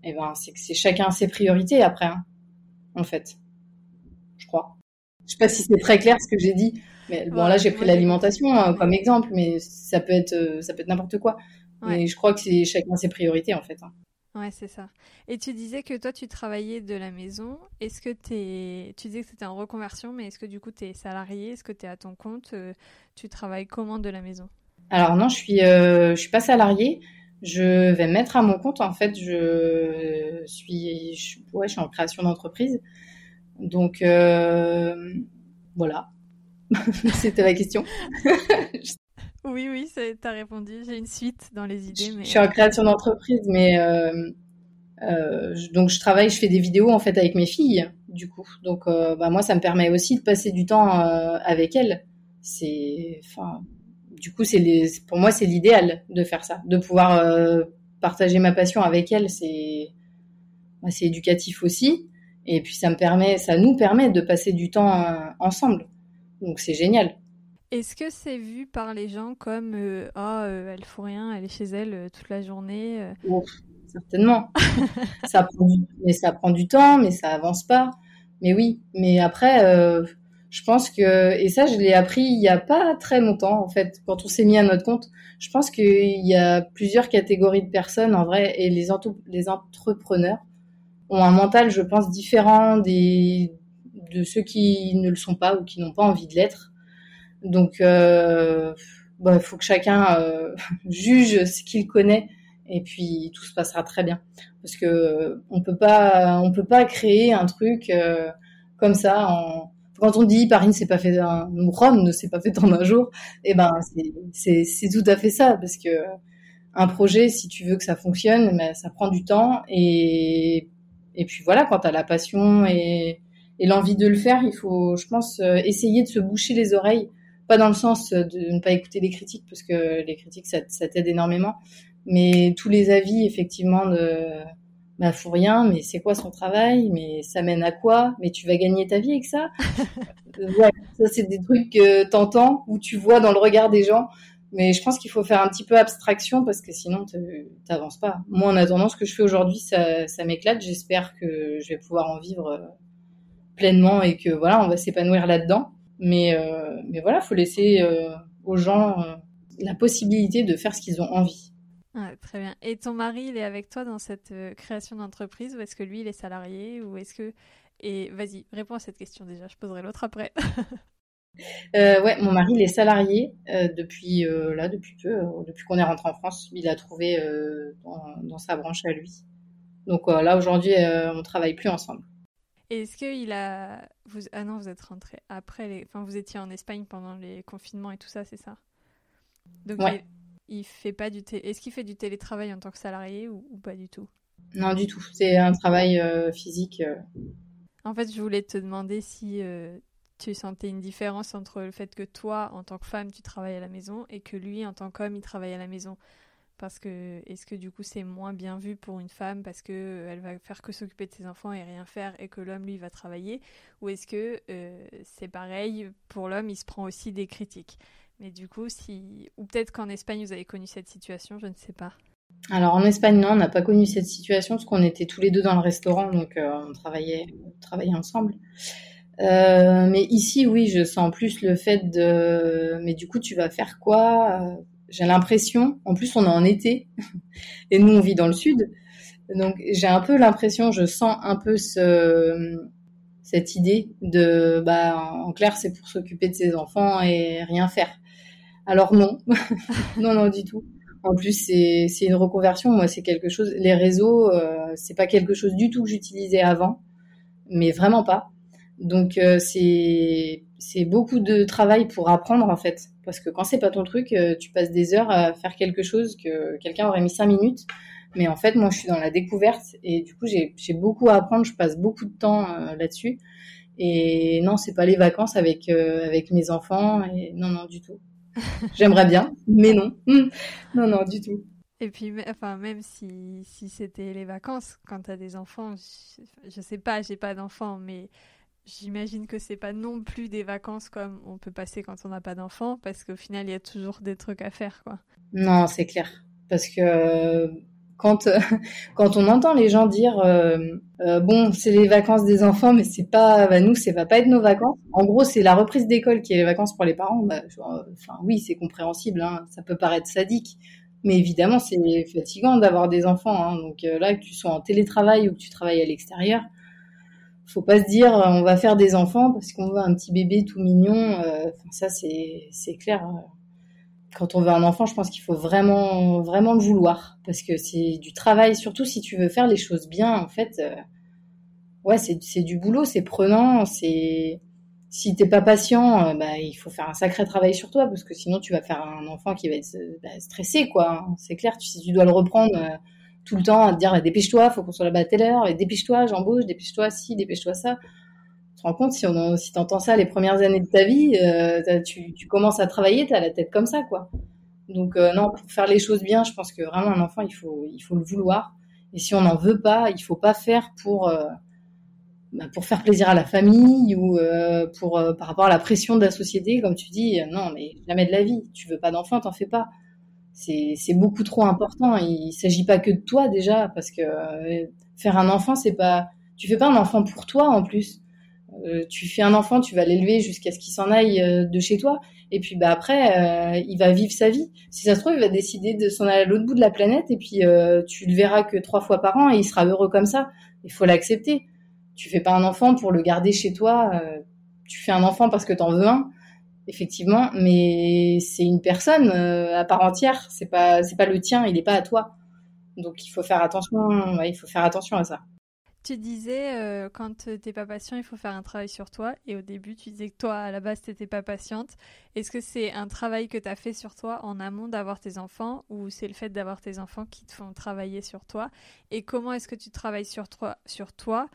Et eh ben, c'est que c'est chacun ses priorités après, hein, en fait. Je crois. Je sais pas si c'est très clair ce que j'ai dit. Mais bon, là, j'ai pris l'alimentation hein, comme exemple, mais ça peut être, euh, ça peut être n'importe quoi. Mais je crois que c'est chacun ses priorités, en fait. Hein. Ouais, c'est ça. Et tu disais que toi, tu travaillais de la maison. Est-ce que es... tu disais que c'était en reconversion, mais est-ce que du coup, tu es salarié? Est-ce que tu es à ton compte? Euh, Tu travailles comment de la maison? Alors non, je suis, euh, je suis pas salarié. Je vais mettre à mon compte. En fait, je suis, je, ouais, je suis en création d'entreprise. Donc euh, voilà, c'était la question. oui, oui, tu as répondu. J'ai une suite dans les idées. Mais... Je suis en création d'entreprise, mais euh, euh, donc je travaille, je fais des vidéos en fait avec mes filles, du coup. Donc bah, moi, ça me permet aussi de passer du temps avec elles. C'est, enfin, du coup, c'est pour moi, c'est l'idéal de faire ça, de pouvoir partager ma passion avec elles. C'est, bah, c'est éducatif aussi. Et puis ça me permet, ça nous permet de passer du temps euh, ensemble. Donc c'est génial. Est-ce que c'est vu par les gens comme ah oh, elle fout rien, elle est chez elle toute la journée Certainement. ça prend du... mais ça prend du temps, mais ça avance pas. Mais oui, mais après je pense que et ça je l'ai appris il y a pas très longtemps en fait quand on s'est mis à notre compte je pense qu'il y a plusieurs catégories de personnes en vrai et les, les entrepreneurs ont un mental je pense différent des de ceux qui ne le sont pas ou qui n'ont pas envie de l'être donc euh, bah, il faut que chacun euh, juge ce qu'il connaît et puis tout se passera très bien. Parce que on peut pas on peut pas créer un truc euh, comme ça quand on dit Paris ne s'est pas fait un, Rome ne s'est pas fait en un jour, eh ben c'est tout à fait ça. Parce que un projet, si tu veux que ça fonctionne, mais ça prend du temps et et puis voilà, quand tu as la passion et, et l'envie de le faire, il faut, je pense, euh, essayer de se boucher les oreilles, pas dans le sens de ne pas écouter les critiques parce que les critiques ça, ça t'aide énormément, mais tous les avis effectivement de bah faut rien, mais c'est quoi son travail, mais ça mène à quoi, mais tu vas gagner ta vie avec ça? ouais, ça c'est des trucs que t'entends ou tu vois dans le regard des gens, mais je pense qu'il faut faire un petit peu abstraction parce que sinon t'avances pas. Moi en attendant ce que je fais aujourd'hui, ça, ça m'éclate. J'espère que je vais pouvoir en vivre euh, pleinement et que voilà, on va s'épanouir là-dedans. Mais euh, mais voilà, faut laisser euh, aux gens la possibilité de faire ce qu'ils ont envie très bien. Et ton mari, il est avec toi dans cette euh, création d'entreprise ou est-ce que lui, il est salarié ou est-ce que... Et vas-y, réponds à cette question déjà, je poserai l'autre après. euh, ouais, mon mari, il est salarié euh, depuis euh, là, depuis peu, depuis qu'on est rentré en France. Il a trouvé dans, dans, sa branche à lui. Donc là, aujourd'hui, on travaille plus ensemble. Est-ce qu'il a... Vous... Ah non, vous êtes rentré après les... Enfin, vous étiez en Espagne pendant les confinements et tout ça, c'est ça? Donc, ouais il fait pas du Est-ce qu'il fait du télétravail en tant que salarié ou, pas du tout? Non, du tout. C'est un travail euh, physique. Euh. En fait, je voulais te demander si euh, tu sentais une différence entre le fait que toi, en tant que femme, tu travailles à la maison et que lui, en tant qu'homme, il travaille à la maison. Parce que est-ce que du coup c'est moins bien vu pour une femme parce que elle va faire que s'occuper de ses enfants et rien faire et que l'homme lui va travailler? Ou est-ce que c'est pareil pour l'homme il se prend aussi des critiques? Mais du coup, si. Ou peut-être qu'en Espagne, vous avez connu cette situation, je ne sais pas. Alors en Espagne, non, on n'a pas connu cette situation parce qu'on était tous les deux dans le restaurant, donc euh, on, travaillait, travaillait ensemble. Euh, mais ici, oui, je sens plus le fait de. Mais du coup, tu vas faire quoi? J'ai l'impression. En plus, on est en été et nous, on vit dans le sud, donc j'ai un peu l'impression, je sens un peu ce cette idée de, bah, en clair, c'est pour s'occuper de ses enfants et rien faire. Alors non, non, non, du tout. En plus, c'est, c'est une reconversion. Moi, c'est quelque chose. Les réseaux, euh, c'est pas quelque chose du tout que j'utilisais avant, mais vraiment pas. Donc euh, c'est c'est beaucoup de travail pour apprendre en fait, parce que quand c'est pas ton truc, euh, tu passes des heures à faire quelque chose que quelqu'un aurait mis cinq minutes. Mais en fait, moi, je suis dans la découverte et du coup, j'ai, beaucoup à apprendre. Je passe beaucoup de temps euh, là-dessus. Et non, c'est pas les vacances avec avec mes enfants. Et non, non, du tout. J'aimerais bien, mais non. Non, non, du tout. Et puis, enfin, même si, si c'était les vacances, quand tu as des enfants, je, je sais pas, j'ai pas d'enfants, mais j'imagine que c'est pas non plus des vacances comme on peut passer quand on n'a pas d'enfants, parce qu'au final, il y a toujours des trucs à faire, quoi. Non, c'est clair. Parce que quand quand on entend les gens dire euh, euh, bon c'est les vacances des enfants mais c'est pas bah, nous c'est va pas être nos vacances. En gros c'est la reprise d'école qui est les vacances pour les parents. Bah, enfin oui c'est compréhensible hein, ça peut paraître sadique. Mais évidemment c'est fatigant d'avoir des enfants hein, donc euh, là que tu sois en télétravail ou que tu travailles à l'extérieur faut pas se dire on va faire des enfants parce qu'on veut un petit bébé tout mignon ça c'est clair hein quand on veut un enfant, je pense qu'il faut vraiment, vraiment le vouloir, parce que c'est du travail, surtout si tu veux faire les choses bien. En fait, euh, ouais, c'est du boulot, c'est prenant, c'est si t'es pas patient, euh, bah, il faut faire un sacré travail sur toi, parce que sinon tu vas faire un enfant qui va être bah, stressé, quoi. Hein. C'est clair, tu, si tu dois le reprendre euh, tout le temps à te dire dépêche-toi, faut qu'on soit là-bas à telle heure, et dépêche-toi, j'embauche, dépêche-toi, si, dépêche-toi ça te rends compte, si, on, si t'entends ça les premières années de ta vie, euh, tu, tu, commences à travailler, t'as la tête comme ça, quoi. Donc euh, non, pour faire les choses bien, je pense que vraiment un enfant, il faut, il faut le vouloir. Et si on n'en veut pas, il faut pas faire pour, euh, bah, pour faire plaisir à la famille ou pour par rapport à la pression de la société, comme tu dis, non, mais jamais de la vie. Tu veux pas d'enfant, t'en fais pas. C'est beaucoup trop important. Il s'agit pas que de toi déjà, parce que faire un enfant, c'est pas. Tu fais pas un enfant pour toi en plus. tu fais un enfant, tu vas l'élever jusqu'à ce qu'il s'en aille de chez toi. Et puis bah après, euh, il va vivre sa vie. Si ça se trouve, il va décider de s'en aller à l'autre bout de la planète et puis euh, tu le verras que trois fois par an et il sera heureux comme ça. Il faut l'accepter. Tu fais pas un enfant pour le garder chez toi. Euh, tu fais un enfant parce que t'en veux un, effectivement, mais c'est une personne à part entière. C'est pas c'est pas le tien. Il est pas à toi. Donc il faut faire attention. il faut faire attention à ça. Tu disais, euh, quand t'es pas patient, il faut faire un travail sur toi. Et au début, tu disais que toi, à la base, t'étais pas patiente. Est-ce que c'est un travail que tu as fait sur toi en amont d'avoir tes enfants ou c'est le fait d'avoir tes enfants qui te font travailler sur toi? Et comment est-ce que tu travailles sur toi, sur toi?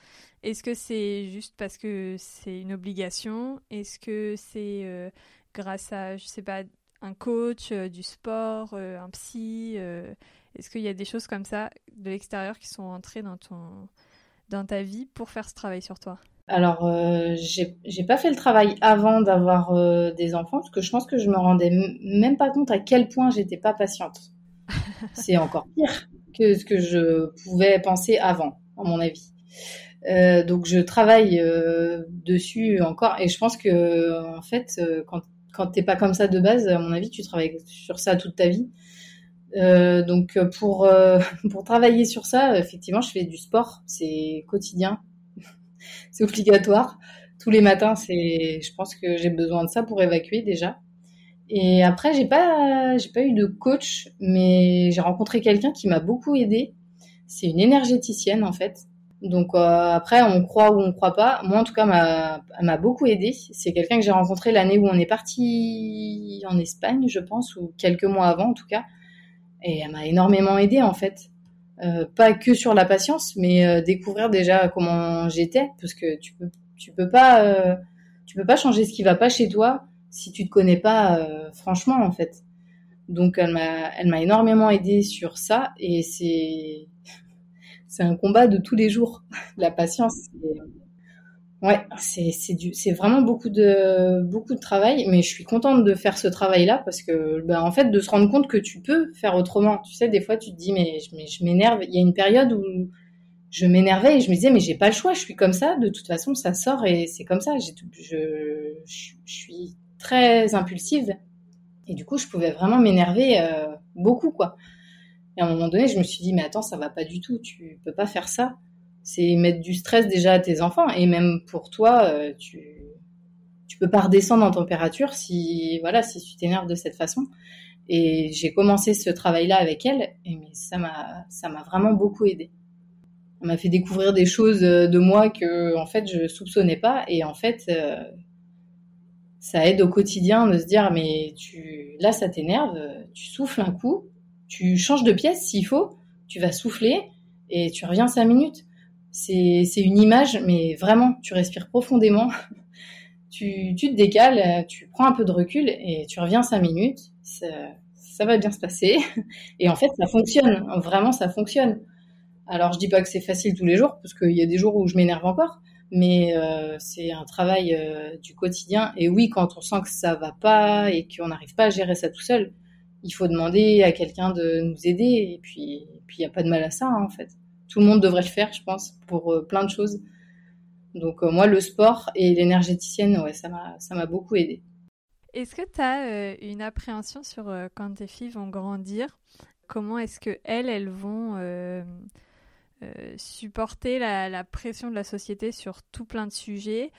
Est-ce que c'est juste parce que c'est une obligation? Est-ce que c'est euh, grâce à, je sais pas, un coach, euh, du sport, un psy Est-ce qu'il y a des choses comme ça de l'extérieur qui sont entrées dans ton dans ta vie pour faire ce travail sur toi? Alors, euh, j'ai pas fait le travail avant d'avoir euh, des enfants parce que je pense que je me rendais même pas compte à quel point j'étais pas patiente. C'est encore pire que ce que je pouvais penser avant, à mon avis. Euh, donc, je travaille euh, dessus encore et je pense que en fait, quand quand t'es pas comme ça de base, à mon avis, tu travailles sur ça toute ta vie. Euh, donc pour euh, pour travailler sur ça, effectivement, je fais du sport, c'est quotidien, c'est obligatoire. Tous les matins, c'est, je pense que j'ai besoin de ça pour évacuer déjà. Et après, j'ai pas j'ai pas eu de coach, mais j'ai rencontré quelqu'un qui m'a beaucoup aidé. C'est une énergéticienne en fait. Donc euh, après, on croit ou on croit pas. Moi, en tout cas, m'a m'a beaucoup aidé. C'est quelqu'un que j'ai rencontré l'année où on est parti en Espagne, je pense, ou quelques mois avant en tout cas. Et elle m'a énormément aidée en fait. Euh, pas que sur la patience, mais euh, découvrir déjà comment j'étais, parce que tu peux, tu peux pas, euh, tu peux pas changer ce qui va pas chez toi si tu te connais pas franchement en fait. Donc elle m'a, elle m'a énormément aidée sur ça, et c'est, c'est un combat de tous les jours. la patience. Ouais, c'est c'est du c'est vraiment beaucoup de beaucoup de travail, mais je suis contente de faire ce travail-là parce que ben en fait de se rendre compte que tu peux faire autrement. Tu sais, des fois tu te dis mais je, m'énerve. Il y a une période où je m'énervais et je me disais mais j'ai pas le choix, je suis comme ça. De toute façon, ça sort et c'est comme ça. Je, je suis très impulsive et du coup je pouvais vraiment m'énerver euh, beaucoup quoi. Et à un moment donné, je me suis dit mais attends, ça va pas du tout. Tu peux pas faire ça c'est mettre du stress déjà à tes enfants et même pour toi, euh, tu tu peux pas redescendre en température si voilà si tu t'énerves de cette façon. Et j'ai commencé ce travail-là avec elle et ça m'a vraiment beaucoup aidé. Elle m'a fait découvrir des choses de moi que en fait je soupçonnais pas et en fait euh, ça aide au quotidien de se dire mais là ça t'énerve, tu souffles un coup, tu changes de pièce s'il faut, tu vas souffler et tu reviens cinq minutes c'est une image, mais vraiment, tu respires profondément, tu, te décales, tu prends un peu de recul et tu reviens cinq minutes. Ça, va bien se passer. Et en fait, ça fonctionne. Vraiment, ça fonctionne. Alors, je dis pas que c'est facile tous les jours, parce qu'il y a des jours où je m'énerve encore, mais euh, c'est un travail euh, du quotidien. Et oui, quand on sent que ça va pas et qu'on n'arrive pas à gérer ça tout seul, il faut demander à quelqu'un de nous aider. Et puis, puis il n'y a pas de mal à ça, hein, en fait tout le monde devrait le faire, je pense, pour euh, plein de choses. Donc euh, moi, le sport et l'énergéticienne, ça m'a, beaucoup aidé. Est-ce que tu as euh, une appréhension sur quand tes filles vont grandir? Comment est-ce que elles, elles vont supporter la, la, pression de la société sur tout plein de sujets?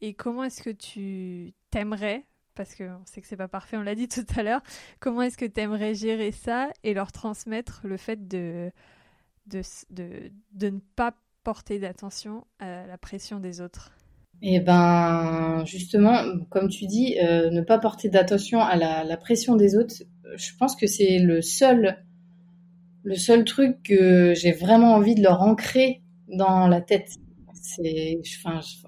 Et comment est-ce que tu t'aimerais parce qu'on sait que c'est pas parfait, on l'a dit tout à l'heure. Comment est-ce que tu aimerais gérer ça et leur transmettre le fait de de, de, de ne pas porter d'attention à la pression des autres Eh ben, justement, comme tu dis, euh, ne pas porter d'attention à la, la, pression des autres, je pense que c'est le seul, le seul truc que j'ai vraiment envie de leur ancrer dans la tête. C'est,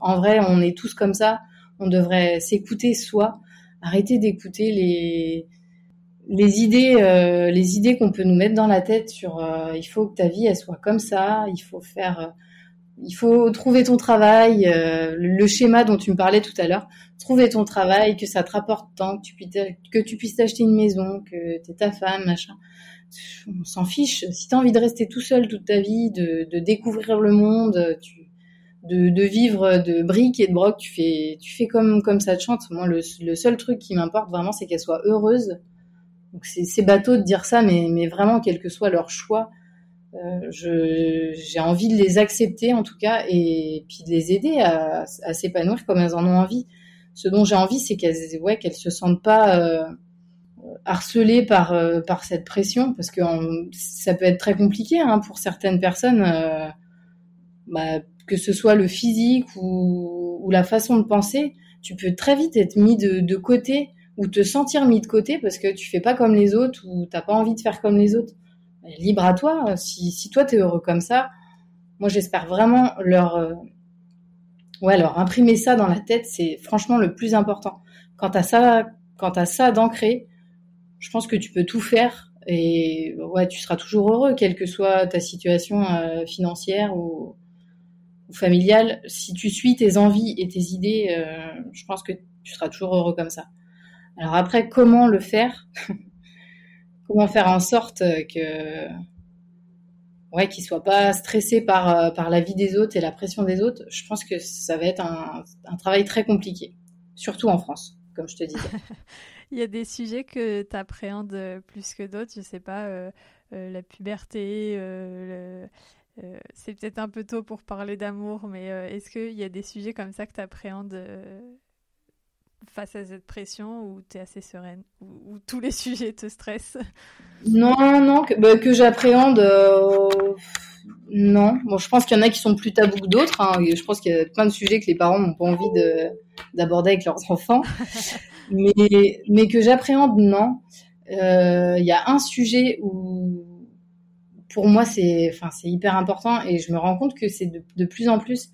en vrai, on est tous comme ça. On devrait s'écouter soi, arrêter d'écouter les, les idées, euh, les idées qu'on peut nous mettre dans la tête sur euh, il faut que ta vie elle soit comme ça, il faut faire il faut trouver ton travail, euh, le schéma dont tu me parlais tout à l'heure, trouver ton travail, que ça te rapporte tant, que tu puisses, que tu puisses t'acheter une maison, que t'es ta femme, machin. On s'en fiche. Si t'as envie de rester tout seul toute ta vie, de, de découvrir le monde, tu, de, de, vivre de briques et de broc, tu fais, tu fais comme, comme ça te chante. Moi, le, le seul truc qui m'importe vraiment, c'est qu'elle soit heureuse. Donc c'est bateau de dire ça, mais, mais vraiment, quel que soit leur choix, euh, j'ai envie de les accepter en tout cas et puis de les aider à, à s'épanouir comme elles en ont envie. Ce dont j'ai envie, c'est qu'elles ouais, qu'elles se sentent pas euh, harcelées par euh, par cette pression parce que ça peut être très compliqué hein, pour certaines personnes, euh, bah, que ce soit le physique ou, ou, la façon de penser, tu peux très vite être mis de, de côté ou te sentir mis de côté parce que tu fais pas comme les autres ou t'as pas envie de faire comme les autres libre à toi. Si, si toi, tu es heureux comme ça, moi, j'espère vraiment leur, euh, ouais, imprimer ça dans la tête. C'est franchement le plus important. Quand tu as ça, quand ça d'ancré, je pense que tu peux tout faire et ouais, tu seras toujours heureux, quelle que soit ta situation euh, financière ou, ou, familiale. Si tu suis tes envies et tes idées, euh, je pense que tu seras toujours heureux comme ça. Alors après, comment le faire? Comment faire en sorte que ouais qu'ils soient pas stressés par euh, par la vie des autres et la pression des autres? Je pense que ça va être un, travail très compliqué surtout en France comme je te disais. Il y a des sujets que tu appréhendes plus que d'autres je sais pas euh, euh, la puberté euh, euh, c'est peut-être un peu tôt pour parler d'amour mais euh, est-ce qu'il y a des sujets comme ça que tu appréhendes face à cette pression ou tu es assez sereine ou, ou, tous les sujets te stressent? Non, non, que, bah, que j'appréhende. Euh, non. Bon, je pense qu'il y en a qui sont plus tabous que d'autres. Hein, je pense qu'il y a plein de sujets que les parents n'ont pas envie d'aborder avec leurs enfants. mais, mais que j'appréhende, non. Euh, il y a un sujet où, pour moi, c'est enfin, hyper important et je me rends compte que c'est de, de plus en plus.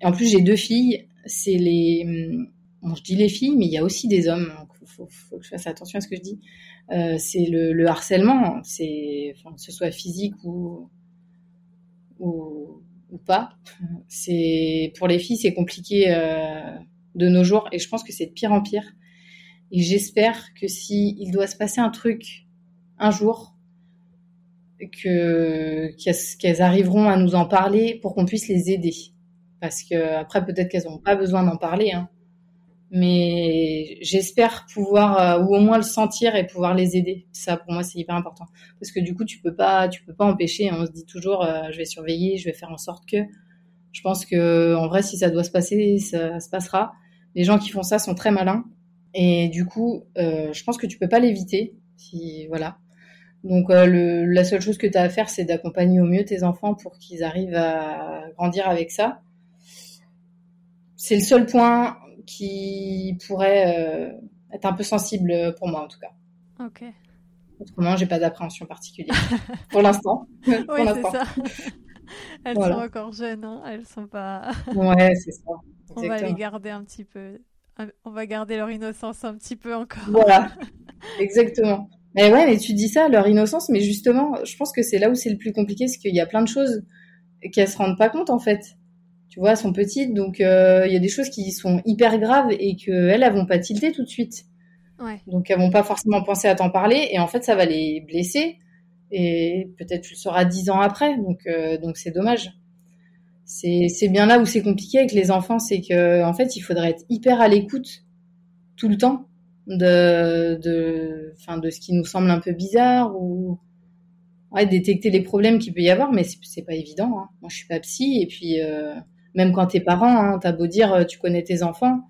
Et en plus, j'ai deux filles. C'est les je dis les filles, mais il y a aussi des hommes. Il faut, que je fasse attention à ce que je dis. Euh, c'est le, le, harcèlement, c'est, enfin, que ce soit physique ou, ou, pas. C'est pour les filles, c'est compliqué euh, de nos jours, et je pense que c'est de pire en pire. Et j'espère que si il doit se passer un truc un jour, que qu'elles arriveront à nous en parler pour qu'on puisse les aider. Parce que après, peut-être qu'elles n'ont pas besoin d'en parler. Hein mais j'espère pouvoir euh, ou au moins le sentir et pouvoir les aider. Ça pour moi c'est hyper important parce que du coup tu peux pas tu peux pas empêcher. On se dit toujours euh, je vais surveiller, je vais faire en sorte que. Je pense que en vrai si ça doit se passer ça se passera. Les gens qui font ça sont très malins et du coup euh, je pense que tu peux pas l'éviter. Si voilà. Donc la seule chose que tu as à faire c'est d'accompagner au mieux tes enfants pour qu'ils arrivent à grandir avec ça. C'est le seul point qui pourrait euh, être un peu sensible pour moi en tout cas. Ok. Autrement, j'ai pas d'appréhension particulière pour l'instant. oui, c'est ça. Elles voilà. sont encore jeunes, hein elles sont pas. ouais, c'est ça. Exactement. On va les garder un petit peu. On va garder leur innocence un petit peu encore. Voilà, exactement. Mais ouais, mais tu dis ça, leur innocence, mais justement, je pense que c'est là où c'est le plus compliqué, c'est qu'il y a plein de choses qu'elles se rendent pas compte en fait tu vois, elles sont petites, donc il euh, y a des choses qui sont hyper graves et qu'elles, elles vont pas tilter tout de suite. Ouais. Donc elles vont pas forcément penser à t'en parler et en fait ça va les blesser et peut-être tu le sauras dix ans après, donc euh, donc c'est dommage. C'est bien là où c'est compliqué avec les enfants, c'est que en fait il faudrait être hyper à l'écoute tout le temps de de enfin de ce qui nous semble un peu bizarre ou ouais détecter les problèmes qu'il peut y avoir, mais c'est pas évident. Hein. Moi je suis pas psy et puis euh, même quand t'es parent, hein, t'as beau dire euh, tu connais tes enfants,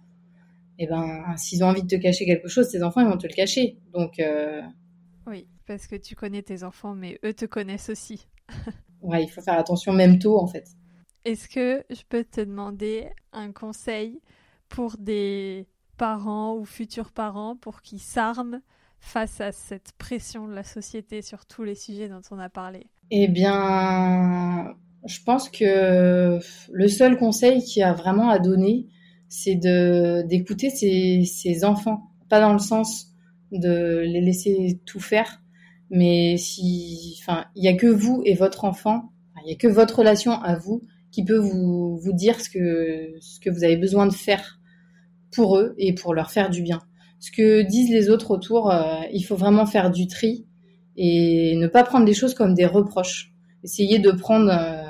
et eh ben s'ils ont envie de te cacher quelque chose, tes enfants ils vont te le cacher. Donc euh... oui, parce que tu connais tes enfants, mais eux te connaissent aussi. ouais, il faut faire attention même tôt en fait. Est-ce que je peux te demander un conseil pour des parents ou futurs parents pour qu'ils s'arment face à cette pression de la société sur tous les sujets dont on a parlé? Eh bien, je pense que le seul conseil qu'il y a vraiment à donner, c'est d'écouter ses, ses, enfants, pas dans le sens de les laisser tout faire, mais si, enfin, il y a que vous et votre enfant, il y a que votre relation à vous qui peut vous, dire ce que, ce que vous avez besoin de faire pour eux et pour leur faire du bien. Ce que disent les autres autour, euh, il faut vraiment faire du tri et ne pas prendre les choses comme des reproches. Essayez de prendre euh,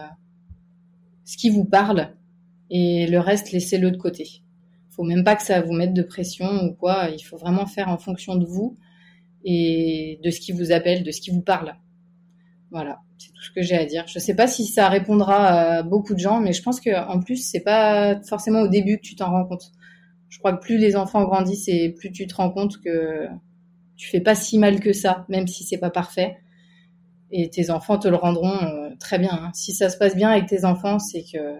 ce qui vous parle et le reste, laissez-le de côté. Faut même pas que ça vous mette de pression ou quoi. Il faut vraiment faire en fonction de vous et de ce qui vous appelle, de ce qui vous parle. Voilà, c'est tout ce que j'ai à dire. Je sais pas si ça répondra à beaucoup de gens, mais je pense que en plus c'est pas forcément au début que tu t'en rends compte. Je crois que plus les enfants grandissent et plus tu te rends compte que tu fais pas si mal que ça, même si c'est pas parfait. Et tes enfants te le rendront euh, très bien. Hein. Si ça se passe bien avec tes enfants, c'est que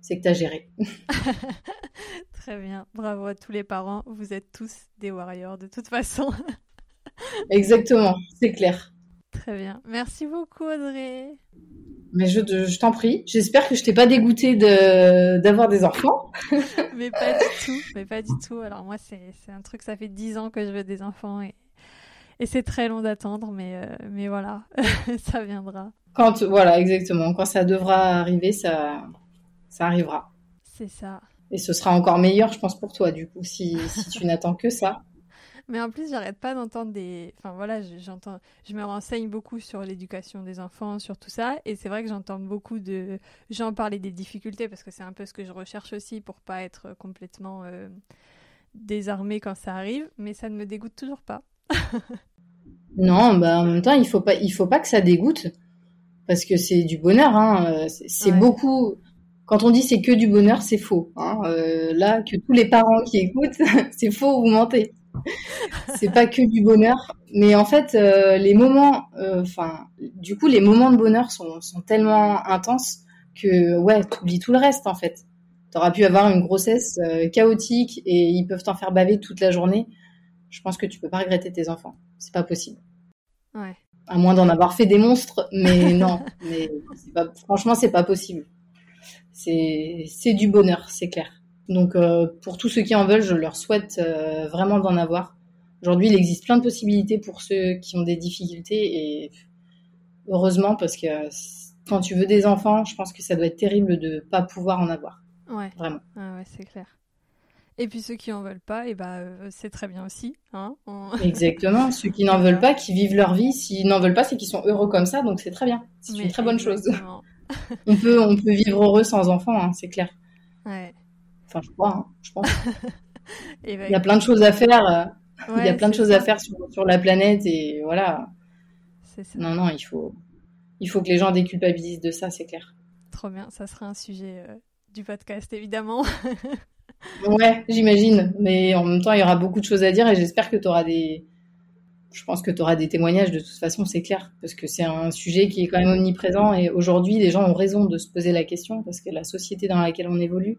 c'est que t'as géré. très bien, bravo à tous les parents. Vous êtes tous des warriors de toute façon. Exactement, c'est clair. Très bien. Merci beaucoup, Audrey. Mais je, je t'en prie. J'espère que je t'ai pas dégoûté de, d'avoir des enfants. mais pas du tout. Mais pas du tout. Alors moi, c'est, c'est un truc, ça fait dix ans que je veux des enfants et, et c'est très long d'attendre, mais, euh, mais voilà, ça viendra. Quand, voilà, exactement. Quand ça devra arriver, ça, ça arrivera. C'est ça. Et ce sera encore meilleur, je pense, pour toi, du coup, si, si tu n'attends que ça. Mais en plus, j'arrête pas d'entendre des. Enfin voilà, j'entends, je me renseigne beaucoup sur l'éducation des enfants, sur tout ça, et c'est vrai que j'entends beaucoup de gens parler des difficultés parce que c'est un peu ce que je recherche aussi pour pas être complètement euh, désarmé quand ça arrive, mais ça ne me dégoûte toujours pas. non, bah en même temps, il faut pas, il faut pas que ça dégoûte parce que c'est du bonheur. Hein. C'est beaucoup. Quand on dit c'est que du bonheur, c'est faux. Hein. Euh, là, que tous les parents qui écoutent, c'est faux, vous mentez c'est pas que du bonheur, mais en fait, euh, les moments, euh, enfin, du coup, les moments de bonheur sont, sont tellement intenses que ouais, t'oublies tout le reste en fait. T'auras pu avoir une grossesse euh, chaotique et ils peuvent t'en faire baver toute la journée. Je pense que tu peux pas regretter tes enfants. C'est pas possible. Ouais. À moins d'en avoir fait des monstres, mais non. mais pas, franchement, c'est pas possible. C'est du bonheur, c'est clair. Donc euh, pour tous ceux qui en veulent, je leur souhaite euh, vraiment d'en avoir. Aujourd'hui, il existe plein de possibilités pour ceux qui ont des difficultés et heureusement parce que quand tu veux des enfants, je pense que ça doit être terrible de pas pouvoir en avoir. Ouais. Vraiment. Ah ouais, c'est clair. Et puis ceux qui en veulent pas, et eh ben c'est très bien aussi. Hein Exactement. ceux qui n'en veulent pas, qui vivent leur vie, s'ils n'en veulent pas, c'est qu'ils sont heureux comme ça, donc c'est très bien. C'est une très bonne chose. on peut on peut vivre heureux sans enfants, hein, c'est clair. Ouais. Enfin, je crois, hein, je pense. Ben, il y a plein de choses à faire. Euh, il y a plein de choses à faire sur, la planète et voilà. Non, non, il faut, il faut que les gens déculpabilisent de ça, c'est clair. Trop bien, ça sera un sujet euh, du podcast, évidemment. Ouais, j'imagine. Mais en même temps, il y aura beaucoup de choses à dire et j'espère que tu auras des. Je pense que tu auras des témoignages de toute façon, c'est clair. Parce que c'est un sujet qui est quand même omniprésent et aujourd'hui, les gens ont raison de se poser la question parce que la société dans laquelle on évolue,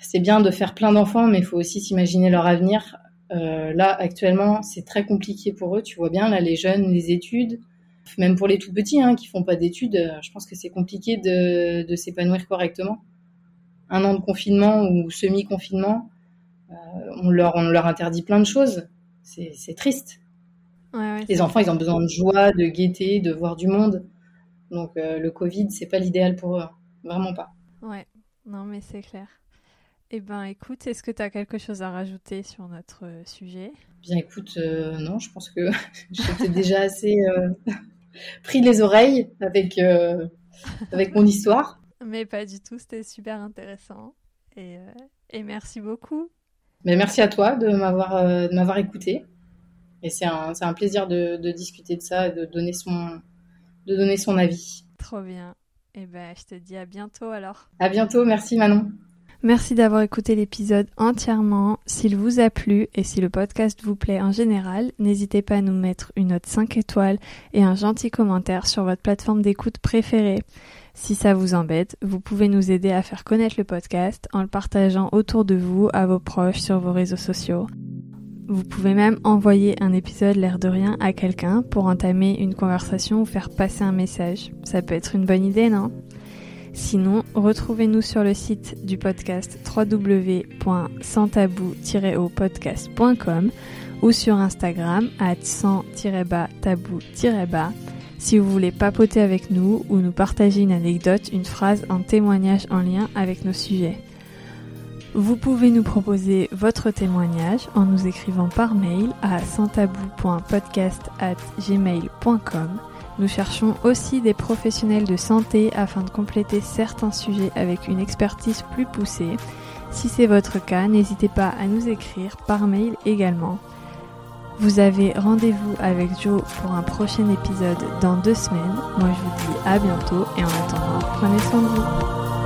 c'est bien de faire plein d'enfants, mais il faut aussi s'imaginer leur avenir. Euh, là, actuellement, c'est très compliqué pour eux. Tu vois bien, là, les jeunes, les études, même pour les tout petits hein, qui font pas d'études, euh, je pense que c'est compliqué de, s'épanouir correctement. Un an de confinement ou semi-confinement, euh, on, leur, on leur interdit plein de choses. C'est triste. les enfants, ils ont besoin de joie, de gaieté, de voir du monde. Donc le Covid, c'est pas l'idéal pour eux. Hein. Vraiment pas. Ouais, non mais c'est clair. Eh ben, écoute, est-ce que tu as quelque chose à rajouter sur notre euh, sujet? Bien, écoute, euh, non, je pense que j'étais déjà assez euh, pris les oreilles avec, avec mon histoire. Mais pas du tout, c'était super intéressant. Et, et merci beaucoup. Mais merci à toi de m'avoir, de m'avoir écouté. Et c'est un, un, plaisir de, de, discuter de ça et de donner son, de donner son avis. Trop bien. Et eh ben, je te dis à bientôt alors. À bientôt, merci Manon. Merci d'avoir écouté l'épisode entièrement. S'il vous a plu et si le podcast vous plaît en général, n'hésitez pas à nous mettre une note 5 étoiles et un gentil commentaire sur votre plateforme d'écoute préférée. Si ça vous embête, vous pouvez nous aider à faire connaître le podcast en le partageant autour de vous, à vos proches, sur vos réseaux sociaux. Vous pouvez même envoyer un épisode l'air de rien à quelqu'un pour entamer une conversation ou faire passer un message. Ça peut être une bonne idée, non? Sinon, retrouvez-nous sur le site du podcast www.santabou-podcast.com ou sur Instagram at sans-tabou-bas. Si vous voulez papoter avec nous ou nous partager une anecdote, une phrase, un témoignage en lien avec nos sujets. Vous pouvez nous proposer votre témoignage en nous écrivant par mail à santabou.podcast@gmail.com. Nous cherchons aussi des professionnels de santé afin de compléter certains sujets avec une expertise plus poussée. Si c'est votre cas, n'hésitez pas à nous écrire par mail également. Vous avez rendez-vous avec Joe pour un prochain épisode dans deux semaines. Moi je vous dis à bientôt et en attendant, prenez soin de vous.